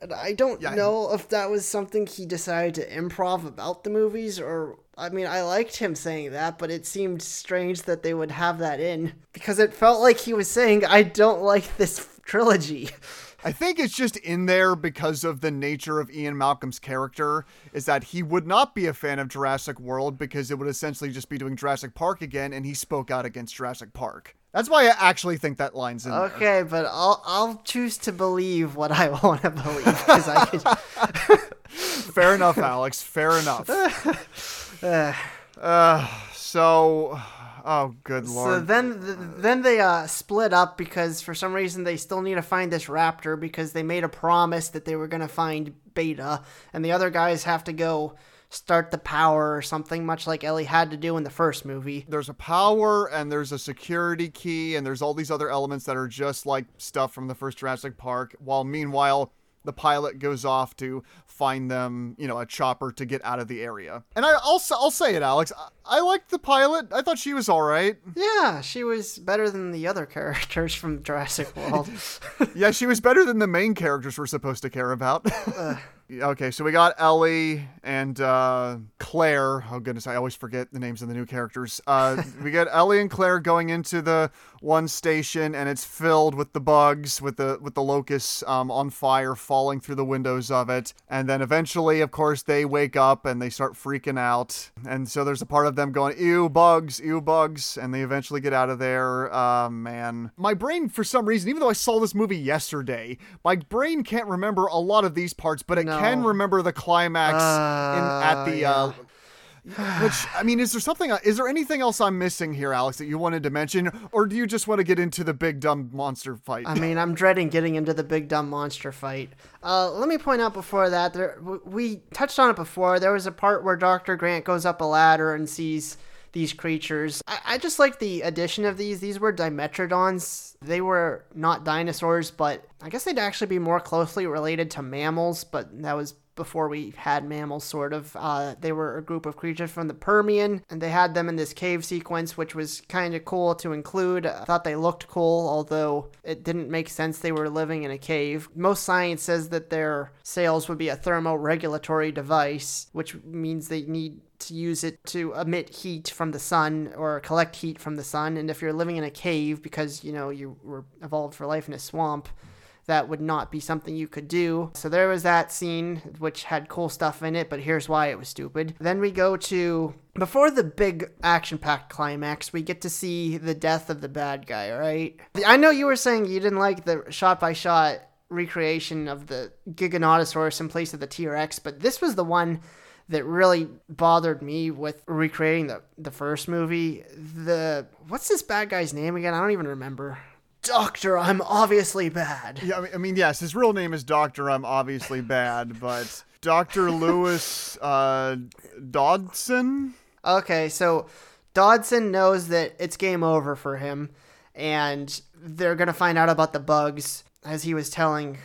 And I don't Yeah, I- know if that was something he decided to improv about the movies, or I mean, I liked him saying that, but it seemed strange that they would have that in because it felt like he was saying, I don't like this trilogy. I think it's just in there because of the nature of Ian Malcolm's character is that he would not be a fan of Jurassic World because it would essentially just be doing Jurassic Park again and he spoke out against Jurassic Park. That's why I actually think that line's in there. Okay, but I'll I'll choose to believe what I want to believe because I could. Fair enough, Alex. Fair enough. Uh, so oh good lord. so then th- then they uh, split up because for some reason they still need to find this raptor because they made a promise that they were gonna find Beta, and the other guys have to go start the power or something, much like Ellie had to do in the first movie. there's a power and there's a security key and there's all these other elements that are just like stuff from the first Jurassic Park. While meanwhile, the pilot goes off to find them, you know, a chopper to get out of the area. And I, I'll s- I'll say it, Alex. I, I liked the pilot. I thought she was all right. Yeah, she was better than the other characters from Jurassic World. Yeah, she was better than the main characters we're supposed to care about. okay, so we got Ellie and uh, Claire. Oh goodness, I always forget the names of the new characters. Uh, we got Ellie and Claire going into the one station, and it's filled with the bugs, with the with the locusts um, on fire, falling through the windows of it. And then eventually, of course, they wake up and they start freaking out. And so there's a part of them going, "Ew, bugs! Ew, bugs!" And they eventually get out of there. Uh, man, my brain, for some reason, even though I saw this movie yesterday, my brain can't remember a lot of these parts, but it No. Can remember the climax in, at the. Uh, which I mean, is there something? Is there anything else I'm missing here, Alex, that you wanted to mention, or do you just want to get into the big dumb monster fight? I mean, I'm dreading getting into the big dumb monster fight. Uh, let me point out before that, there we touched on it before. There was a part where Doctor Grant goes up a ladder and sees these creatures. I, I just like the addition of these. These were Dimetrodons. They were not dinosaurs, but I guess they'd actually be more closely related to mammals. But that was before we had mammals, sort of. Uh, they were a group of creatures from the Permian, and they had them in this cave sequence, which was kind of cool to include. I thought they looked cool, although it didn't make sense they were living in a cave. Most science says that their sails would be a thermoregulatory device, which means they need to use it to emit heat from the sun or collect heat from the sun. And if you're living in a cave because, you know, you were evolved for life in a swamp, that would not be something you could do. So there was that scene, which had cool stuff in it, but here's why it was stupid. Then we go to. Before the big action packed climax, we get to see the death of the bad guy, right? I know you were saying you didn't like the shot by shot recreation of the Giganotosaurus in place of the T Rex, but this was the one that really bothered me with recreating the the first movie. The what's this bad guy's name again? I don't even remember. Doctor, I'm obviously bad. Yeah, I mean, I mean, yes, his real name is Doctor. I'm obviously bad, but Doctor Lewis uh, Dodgson. Okay, so Dodgson knows that it's game over for him, and they're gonna find out about the bugs, as he was telling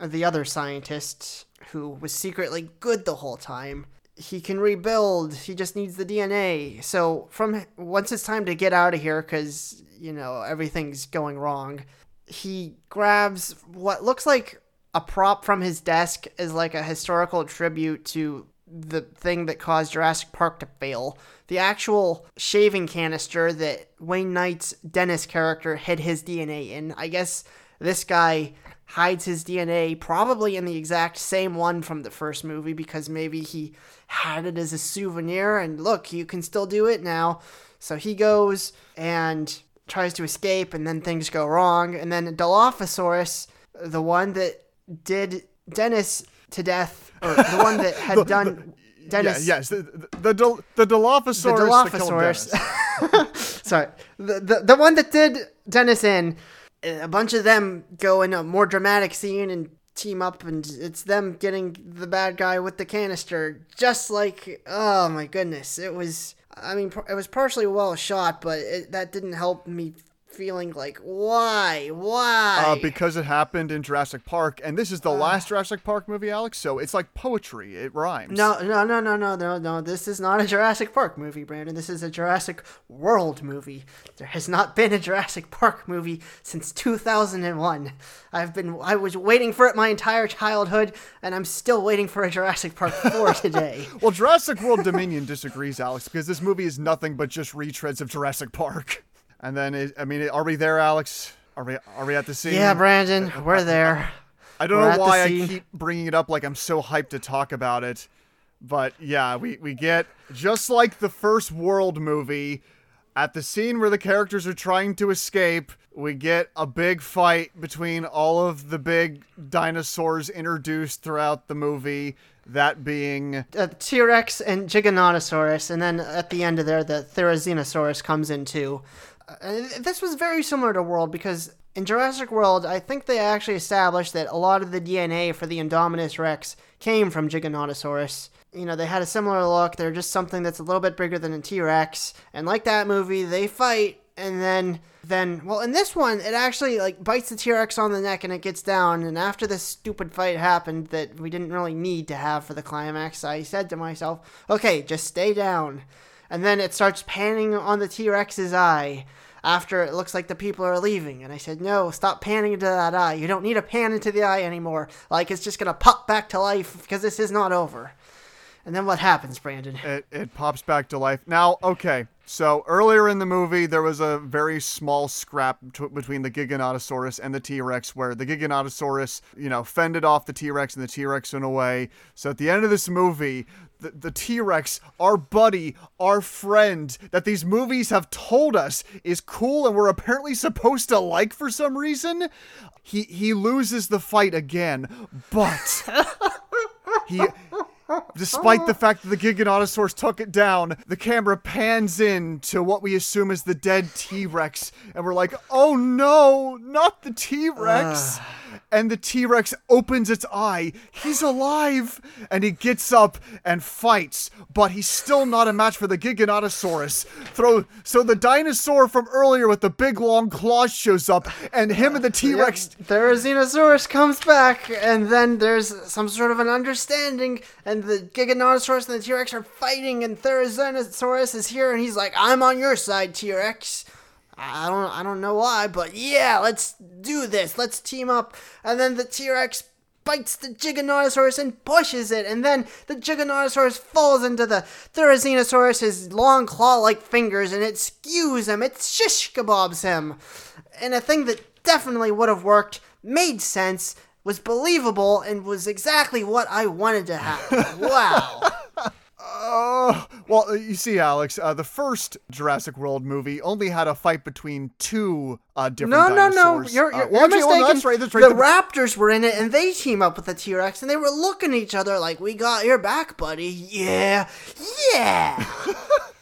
the other scientist who was secretly good the whole time. He can rebuild. He just needs the DNA. So from once it's time to get out of here, because you know everything's going wrong, he grabs what looks like a prop from his desk as like a historical tribute to the thing that caused Jurassic Park to fail. The actual shaving canister that Wayne Knight's Dennis character hid his DNA in. I guess this guy hides his DNA probably in the exact same one from the first movie because maybe he had it as a souvenir and look, you can still do it now. So he goes and tries to escape and then things go wrong and then Dilophosaurus, the one that did Dennis to death or the one that had done Dennis Yeah, yes, the the, the, the Dilophosaurus. the Dilophosaurus. Sorry, the, the the one that did Dennis in. A bunch of them go in a more dramatic scene and team up, and it's them getting the bad guy with the canister. Just like, oh my goodness, it was. I mean, it was partially well shot, but it, that didn't help me feeling like, why, why? Uh, because it happened in Jurassic Park, and this is the last Jurassic Park movie, Alex. So it's like poetry; it rhymes. No, no, no, no, no, no, no. This is not a Jurassic Park movie, Brandon. This is a Jurassic World movie. There has not been a Jurassic Park movie since 2001. I've been, I was waiting for it my entire childhood, and I'm still waiting for a Jurassic Park 4 today. Well, Jurassic World Dominion disagrees, Alex, because this movie is nothing but just retreads of Jurassic Park. And then, it, I mean, are we there, Alex? Are we are we at the scene? yeah, Brandon, we're there. I don't we're know why I keep bringing it up like I'm so hyped to talk about it. But yeah, we, we get, just like the first World movie, at the scene where the characters are trying to escape, we get a big fight between all of the big dinosaurs introduced throughout the movie. That being uh, T-Rex and Giganotosaurus, and then at the end of there, the Therizinosaurus comes in too. This was very similar to World because in Jurassic World, I think they actually established that a lot of the DNA for the Indominus Rex came from Giganotosaurus. You know, they had a similar look. They're just something that's a little bit bigger than a T-Rex, and like that movie, they fight, and then then well, in this one, it actually like bites the T-Rex on the neck and it gets down. And after this stupid fight happened that we didn't really need to have for the climax, I said to myself, "Okay, just stay down." And then it starts panning on the T Rex's eye after it looks like the people are leaving. And I said, No, stop panning into that eye. You don't need to pan into the eye anymore. Like it's just going to pop back to life because this is not over. And then what happens, Brandon? it, it pops back to life. Now, okay, so earlier in the movie, there was a very small scrap t- between the Giganotosaurus and the T Rex, where the Giganotosaurus, you know, fended off the T Rex and the T Rex went away. So at the end of this movie, the, the T Rex, our buddy, our friend, that these movies have told us is cool and we're apparently supposed to like for some reason, he he loses the fight again, but he Despite the fact that the Giganotosaurus took it down, the camera pans in to what we assume is the dead T Rex, and we're like, oh no, not the T Rex. And the T Rex opens its eye. He's alive! And he gets up and fights, but he's still not a match for the Giganotosaurus. Throw, so the dinosaur from earlier with the big long claws shows up, and him and the T Rex. Therizinosaurus comes back, and then there's some sort of an understanding, and the Giganotosaurus and the T Rex are fighting, and Therizinosaurus is here, and he's like, I'm on your side, T Rex. I don't I don't know why, but yeah, let's do this. Let's team up. And then the T-Rex bites the Giganotosaurus and pushes it, and then the Giganotosaurus falls into the Therizinosaurus's long claw-like fingers, and it skews him. It shish kebabs him. And a thing that definitely would have worked, made sense, was believable, and was exactly what I wanted to happen. wow. Oh, well, uh, you see, Alex, uh, the first Jurassic World movie only had a fight between two uh, different No, no, no. dinosaurs. You're, Uh, you're, well, you're actually, mistaken. well, that's right. That's right. The Raptors were in it, and they team up with the T Rex, and they were looking at each other like, "We got your back, buddy." Yeah, yeah.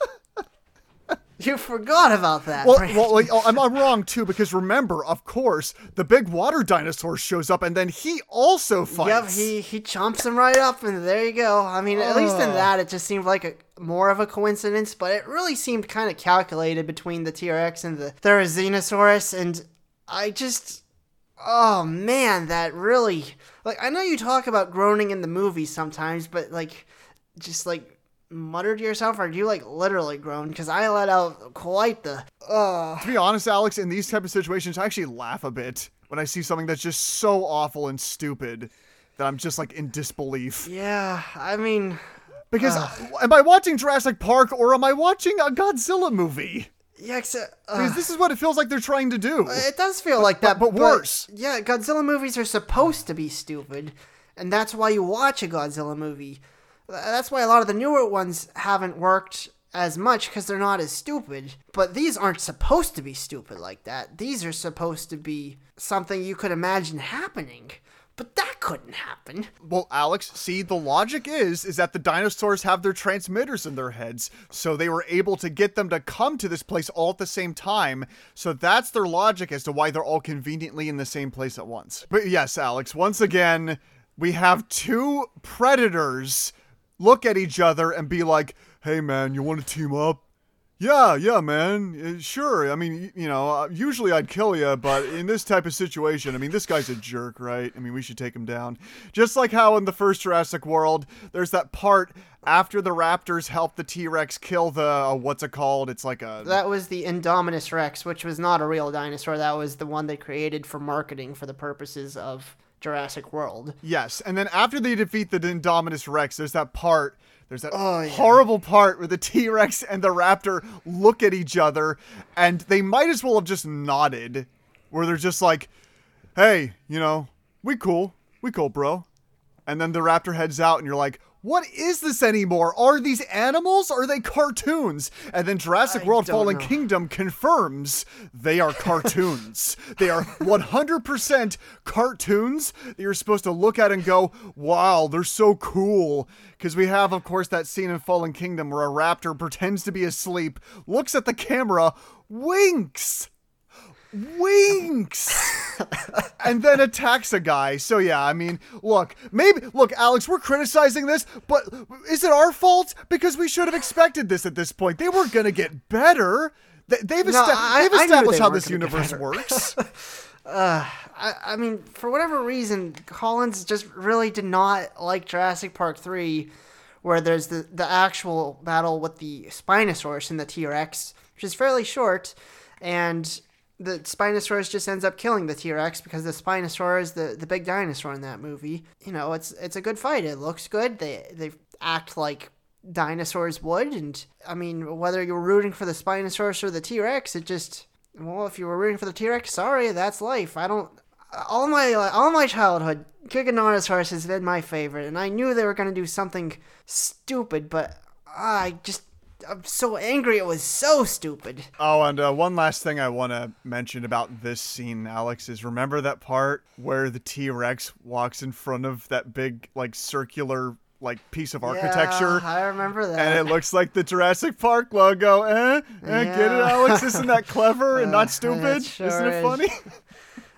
you forgot about that. well, well, like, oh, I'm, I'm wrong too because remember, of course, the big water dinosaur shows up and then he also fights. Yep, he he chomps him right up, and there you go. I mean, at least in that, it just seemed like a more of a coincidence, but it really seemed kind of calculated between the T Rex and the Therizinosaurus, and I just, oh man, that really like I know you talk about groaning in the movie sometimes, but like, just like mutter to yourself, or do you like literally groan? Because I let out quite the, uh to be honest, Alex, in these type of situations, I actually laugh a bit when I see something that's just so awful and stupid that I'm just like in disbelief. yeah. I mean, Because am I watching Jurassic Park or am I watching a Godzilla movie? yeah. Except, uh, Because this is what it feels like they're trying to do. It does feel like that, but worse. Yeah, Godzilla movies are supposed to be stupid, and that's why you watch a Godzilla movie. That's why a lot of the newer ones haven't worked as much because they're not as stupid. But these aren't supposed to be stupid like that. These are supposed to be something you could imagine happening. But that couldn't happen. Well, Alex, see, the logic is is that the dinosaurs have their transmitters in their heads, so they were able to get them to come to this place all at the same time. So that's their logic as to why they're all conveniently in the same place at once. But yes, Alex, once again, we have two predators look at each other and be like, "Hey man, you want to team up?" Yeah, yeah, man. Uh, Sure. I mean, you know, uh, usually I'd kill you, but in this type of situation, I mean, this guy's a jerk, right? I mean, we should take him down. Just like how in the first Jurassic World, there's that part after the raptors help the T Rex kill the, uh, what's it called? It's like a. That was the Indominus Rex, which was not a real dinosaur. That was the one they created for marketing for the purposes of Jurassic World. Yes, and then after they defeat the Indominus Rex, there's that part. There's that Oh, yeah. horrible part where the T Rex and the Raptor look at each other, and they might as well have just nodded, where they're just like, "Hey, you know, we cool, we cool, bro." And then the Raptor heads out, and you're like, "What is this anymore? Are these animals? Are they cartoons?" And then Jurassic I World: Fallen know. Kingdom confirms they are cartoons. they are 100% cartoons that you're supposed to look at and go, "Wow, they're so cool." Because we have, of course, that scene in Fallen Kingdom where a raptor pretends to be asleep, looks at the camera, winks winks and then attacks a guy. So yeah, I mean, look, maybe look, Alex, we're criticizing this, but is it our fault? Because we should have expected this at this point. They were gonna get better. They, they've, No, esta- I- they've established they how this universe works. Uh, I, I mean, for whatever reason, Collins just really did not like Jurassic Park 3, where there's the, the actual battle with the Spinosaurus and the T Rex, which is fairly short, and the Spinosaurus just ends up killing the T Rex because the Spinosaurus is the, the big dinosaur in that movie. You know, it's it's a good fight. It looks good. They they act like dinosaurs would, and I mean, whether you're rooting for the Spinosaurus or the T Rex, it just well, if you were rooting for the T Rex, sorry, that's life. I don't. All my all my childhood, Giganotosaurus has been my favorite, and I knew they were gonna do something stupid, but I just I'm so angry. It was so stupid. oh, and uh, one last thing I want to mention about this scene, Alex, is remember that part where the T Rex walks in front of that big, like, circular, like, piece of architecture? Yeah, I remember that. And it looks like the Jurassic Park logo. Eh? eh Get it, Alex? Isn't that clever and not stupid? sure Isn't it is.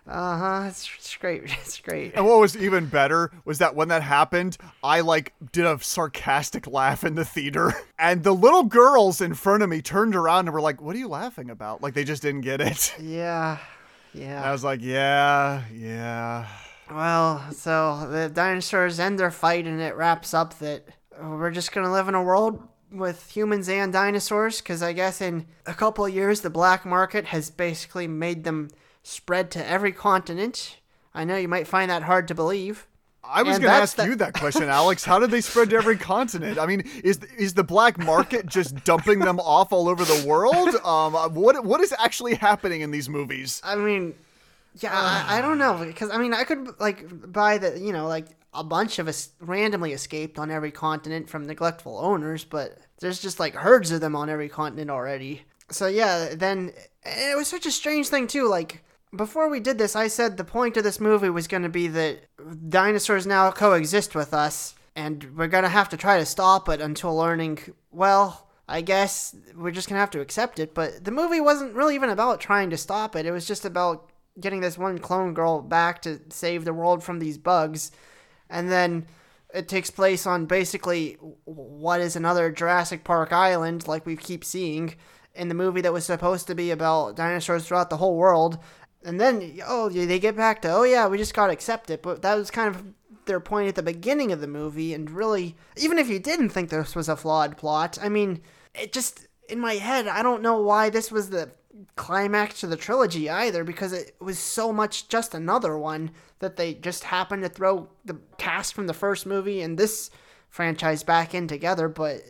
Uh huh. It's, it's great. It's great. And what was even better was that when that happened, I like did a sarcastic laugh in the theater, and the little girls in front of me turned around and were like, "What are you laughing about?" Like they just didn't get it. Yeah. And I was like, "Yeah, yeah." Well, so the dinosaurs end their fight, and it wraps up that we're just gonna live in a world with humans and dinosaurs. Because I guess in a couple of years, the black market has basically made them spread to every continent. I know you might find that hard to believe. I was going to ask you that question, Alex. How did they spread to every continent? I mean, is is the black market just dumping them off all over the world? Um, what what is actually happening in these movies? I mean, yeah, I, I don't know because I mean I could like buy the you know like a bunch of us randomly escaped on every continent from neglectful owners, but there's just like herds of them on every continent already. So yeah, then it was such a strange thing too. Like before we did this, I said the point of this movie was going to be that dinosaurs now coexist with us, and we're going to have to try to stop it until learning. Well, I guess we're just gonna have to accept it. But the movie wasn't really even about trying to stop it. It was just about getting this one clone girl back to save the world from these bugs, and then it takes place on basically what is another Jurassic Park island, like we keep seeing in the movie that was supposed to be about dinosaurs throughout the whole world. And then, oh, they get back to, oh yeah, we just gotta accept it. But that was kind of their point at the beginning of the movie. And really, even if you didn't think this was a flawed plot, I mean, it just, in my head, I don't know why this was the climax to the trilogy either, because it was so much just another one that they just happened to throw the cast from the first movie and this franchise back in together. But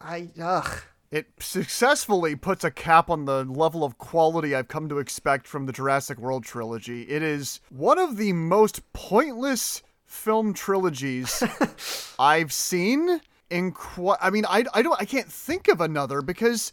I, ugh. It successfully puts a cap on the level of quality I've come to expect from the Jurassic World trilogy. It is one of the most pointless film trilogies I've seen. In qu- I mean, I, I don't I can't think of another because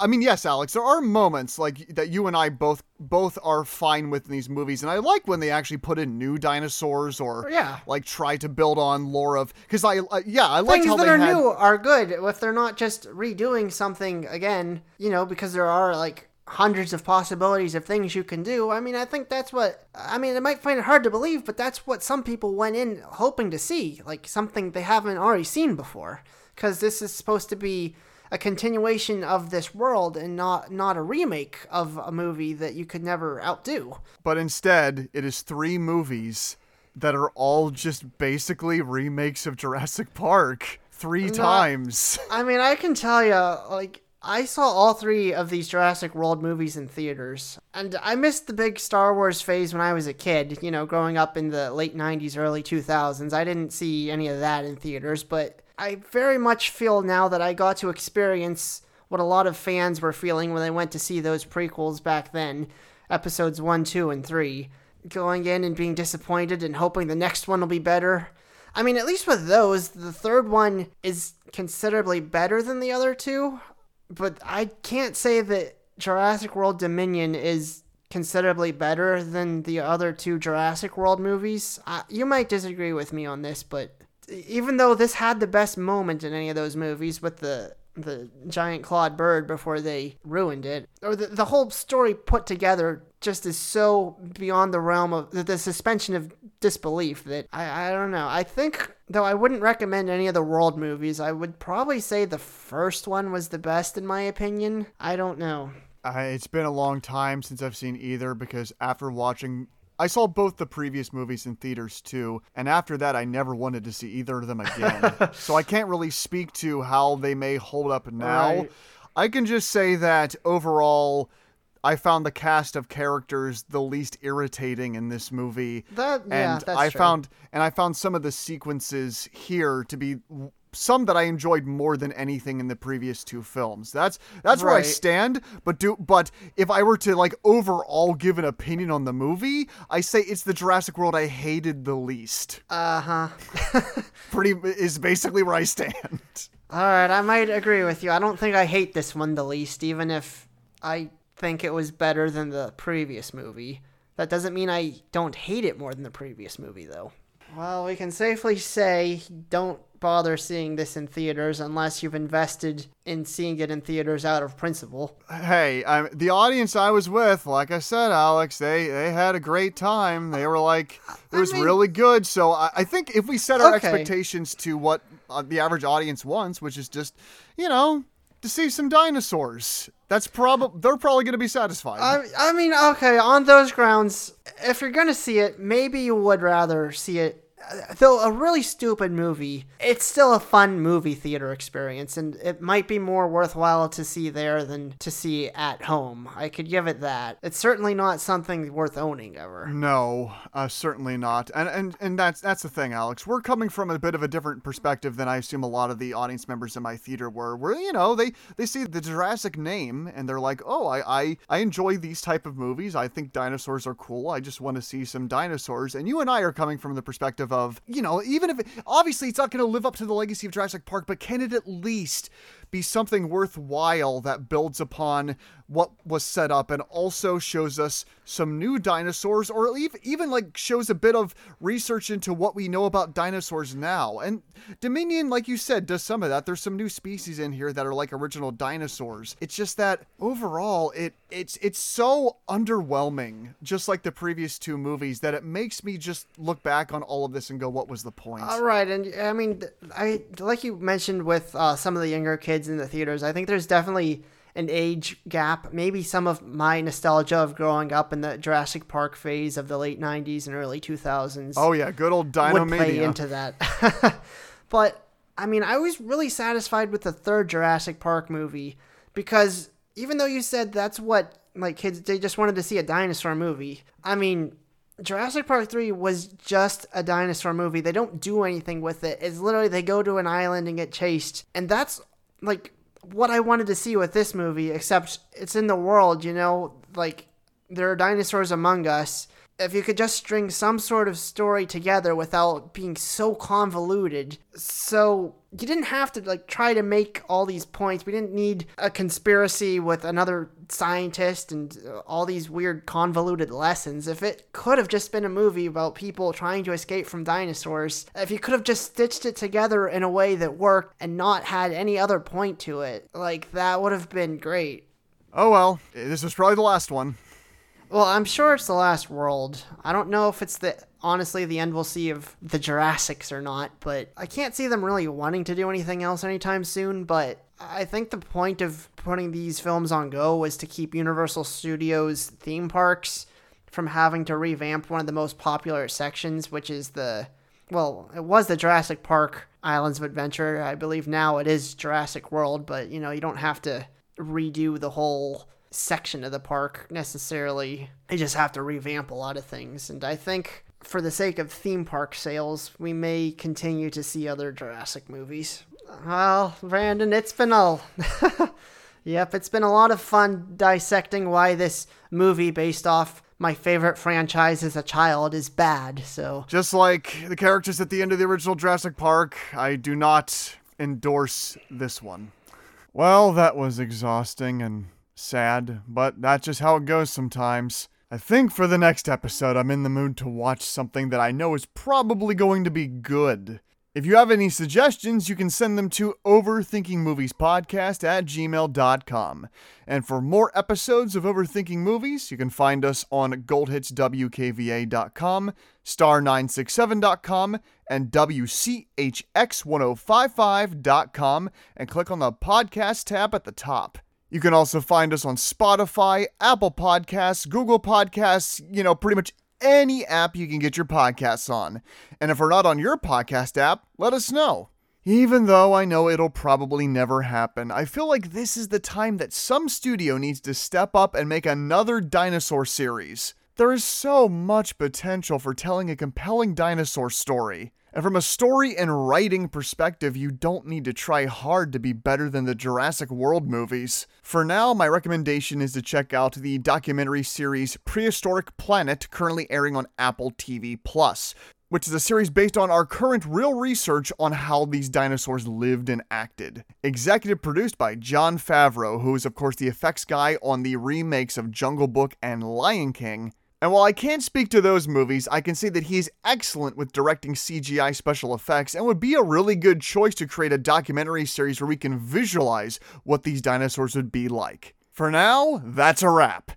I mean, yes, Alex, there are moments like that you and I both both are fine with in these movies, and I like when they actually put in new dinosaurs or Yeah. like try to build on lore of because I uh, yeah I like things that are had new are good if they're not just redoing something again you know because there are like hundreds of possibilities of things you can do i mean i think that's what i mean i might find it hard to believe but that's what some people went in hoping to see like something they haven't already seen before because this is supposed to be a continuation of this world and not not a remake of a movie that you could never outdo but instead it is three movies that are all just basically remakes of Jurassic Park three times. I mean, I can tell you, like, I saw all three of these Jurassic World movies in theaters, and I missed the big Star Wars phase when I was a kid, you know, growing up in the late 90s, early 2000s. I didn't see any of that in theaters, but I very much feel now that I got to experience what a lot of fans were feeling when they went to see those prequels back then episodes 1, 2, and 3. Going in and being disappointed and hoping the next one will be better. I mean, at least with those, the third one is considerably better than the other two, but I can't say that Jurassic World Dominion is considerably better than the other two Jurassic World movies. You might disagree with me on this, but even though this had the best moment in any of those movies with the the giant clawed bird before they ruined it, or the, the whole story put together just is so beyond the realm of the, the suspension of disbelief that I, I don't know. I think, though I wouldn't recommend any of the world movies, I would probably say the first one was the best in my opinion. I don't know. I, it's been a long time since I've seen either because after watching. I saw both the previous movies in theaters too, and after that, I never wanted to see either of them again. so I can't really speak to how they may hold up now. Right. I can just say that overall, I found the cast of characters the least irritating in this movie. That- yeah, and I true. found and I found some of the sequences here to be some that I enjoyed more than anything in the previous two films. That's that's where I stand. But do but if I were to like overall give an opinion on the movie, I say it's the Jurassic World I hated the least. Uh huh. Pretty is basically where I stand. All right, I might agree with you. I don't think I hate this one the least, even if I think it was better than the previous movie. That doesn't mean I don't hate it more than the previous movie, though. Well, we can safely say don't bother seeing this in theaters unless you've invested in seeing it in theaters out of principle. Hey, I, the audience I was with, like I said, Alex, they they had a great time. They were like, it was mean- really good. So I, I think if we set our Okay. expectations to what uh, the average audience wants, which is just, you know, to see some dinosaurs, that's probably they're probably going to be satisfied. I, I mean, okay, on those grounds, if you're gonna see it, maybe you would rather see it. Though a really stupid movie, it's still a fun movie theater experience, and it might be more worthwhile to see there than to see at home. I could give it that. It's certainly not something worth owning ever. No, uh, certainly not. And and and that's that's the thing, Alex. We're coming from a bit of a different perspective than I assume a lot of the audience members in my theater were. Where you know they they see the Jurassic name and they're like, oh, I I, I enjoy these type of movies. I think dinosaurs are cool. I just want to see some dinosaurs. And you and I are coming from the perspective of you know even if it, obviously it's not going to live up to the legacy of Jurassic Park, but can it at least be something worthwhile that builds upon what was set up and also shows us some new dinosaurs or ev- even like shows a bit of research into what we know about dinosaurs now. And dominion like you said does some of that. There's some new species in here that are like original dinosaurs. It's just that overall it it's it's so underwhelming just like the previous two movies that it makes me just look back on all of this and go what was the point? All right, and I mean, I like you mentioned with uh, some of the younger kids in the theaters. I think there's definitely an age gap. Maybe some of my nostalgia of growing up in the Jurassic Park phase of the late '90s and early 2000s oh yeah good old dino would play into that. but I mean, I was really satisfied with the third Jurassic Park movie because even though you said that's what like kids they just wanted to see a dinosaur movie. I mean, Jurassic Park 3 was just a dinosaur movie. They don't do anything with it. It's literally they go to an island and get chased. And that's like what I wanted to see with this movie, except it's in the world, you know, like there are dinosaurs among us. If you could just string some sort of story together without being so convoluted. So you didn't have to like try to make all these points. We didn't need a conspiracy with another scientist and uh, all these weird convoluted lessons. If it could have just been a movie about people trying to escape from dinosaurs, if you could have just stitched it together in a way that worked and not had any other point to it, like that would have been great. oh well this was probably the last one Well, I'm sure it's the last world. I don't know if it's the honestly the end we'll see of the Jurassics or not, but I can't see them really wanting to do anything else anytime soon. But I think the point of putting these films on go was to keep Universal Studios theme parks from having to revamp one of the most popular sections, which is the well, it was the Jurassic Park Islands of Adventure. I believe now it is Jurassic World, but you know, you don't have to redo the whole section of the park necessarily. They just have to revamp a lot of things. And I think for the sake of theme park sales, we may continue to see other Jurassic movies. Well, Brandon, it's been a Yep, it's been a lot of fun dissecting why this movie based off my favorite franchise as a child is bad. So, Just like the characters at the end of the original Jurassic Park, I do not endorse this one. Well, that was exhausting and sad, but that's just how it goes sometimes. I think for the next episode, I'm in the mood to watch something that I know is probably going to be good. If you have any suggestions, you can send them to overthinkingmoviespodcast at gmail.com. And for more episodes of Overthinking Movies, you can find us on goldhitswkva.com, star967.com, and wchx1055.com, and click on the podcast tab at the top. You can also find us on Spotify, Apple Podcasts, Google Podcasts, you know, pretty much any app you can get your podcasts on. And if we're not on your podcast app, let us know. Even though I know it'll probably never happen, I feel like this is the time that some studio needs to step up and make another dinosaur series. There is so much potential for telling a compelling dinosaur story. And from a story and writing perspective, you don't need to try hard to be better than the Jurassic World movies. For now, my recommendation is to check out the documentary series Prehistoric Planet currently airing on Apple TV Plus, which is a series based on our current real research on how these dinosaurs lived and acted. Executive produced by Jon Favreau, who is of course the effects guy on the remakes of Jungle Book and Lion King, And while I can't speak to those movies, I can say that he's excellent with directing CGI special effects and would be a really good choice to create a documentary series where we can visualize what these dinosaurs would be like. For now, that's a wrap.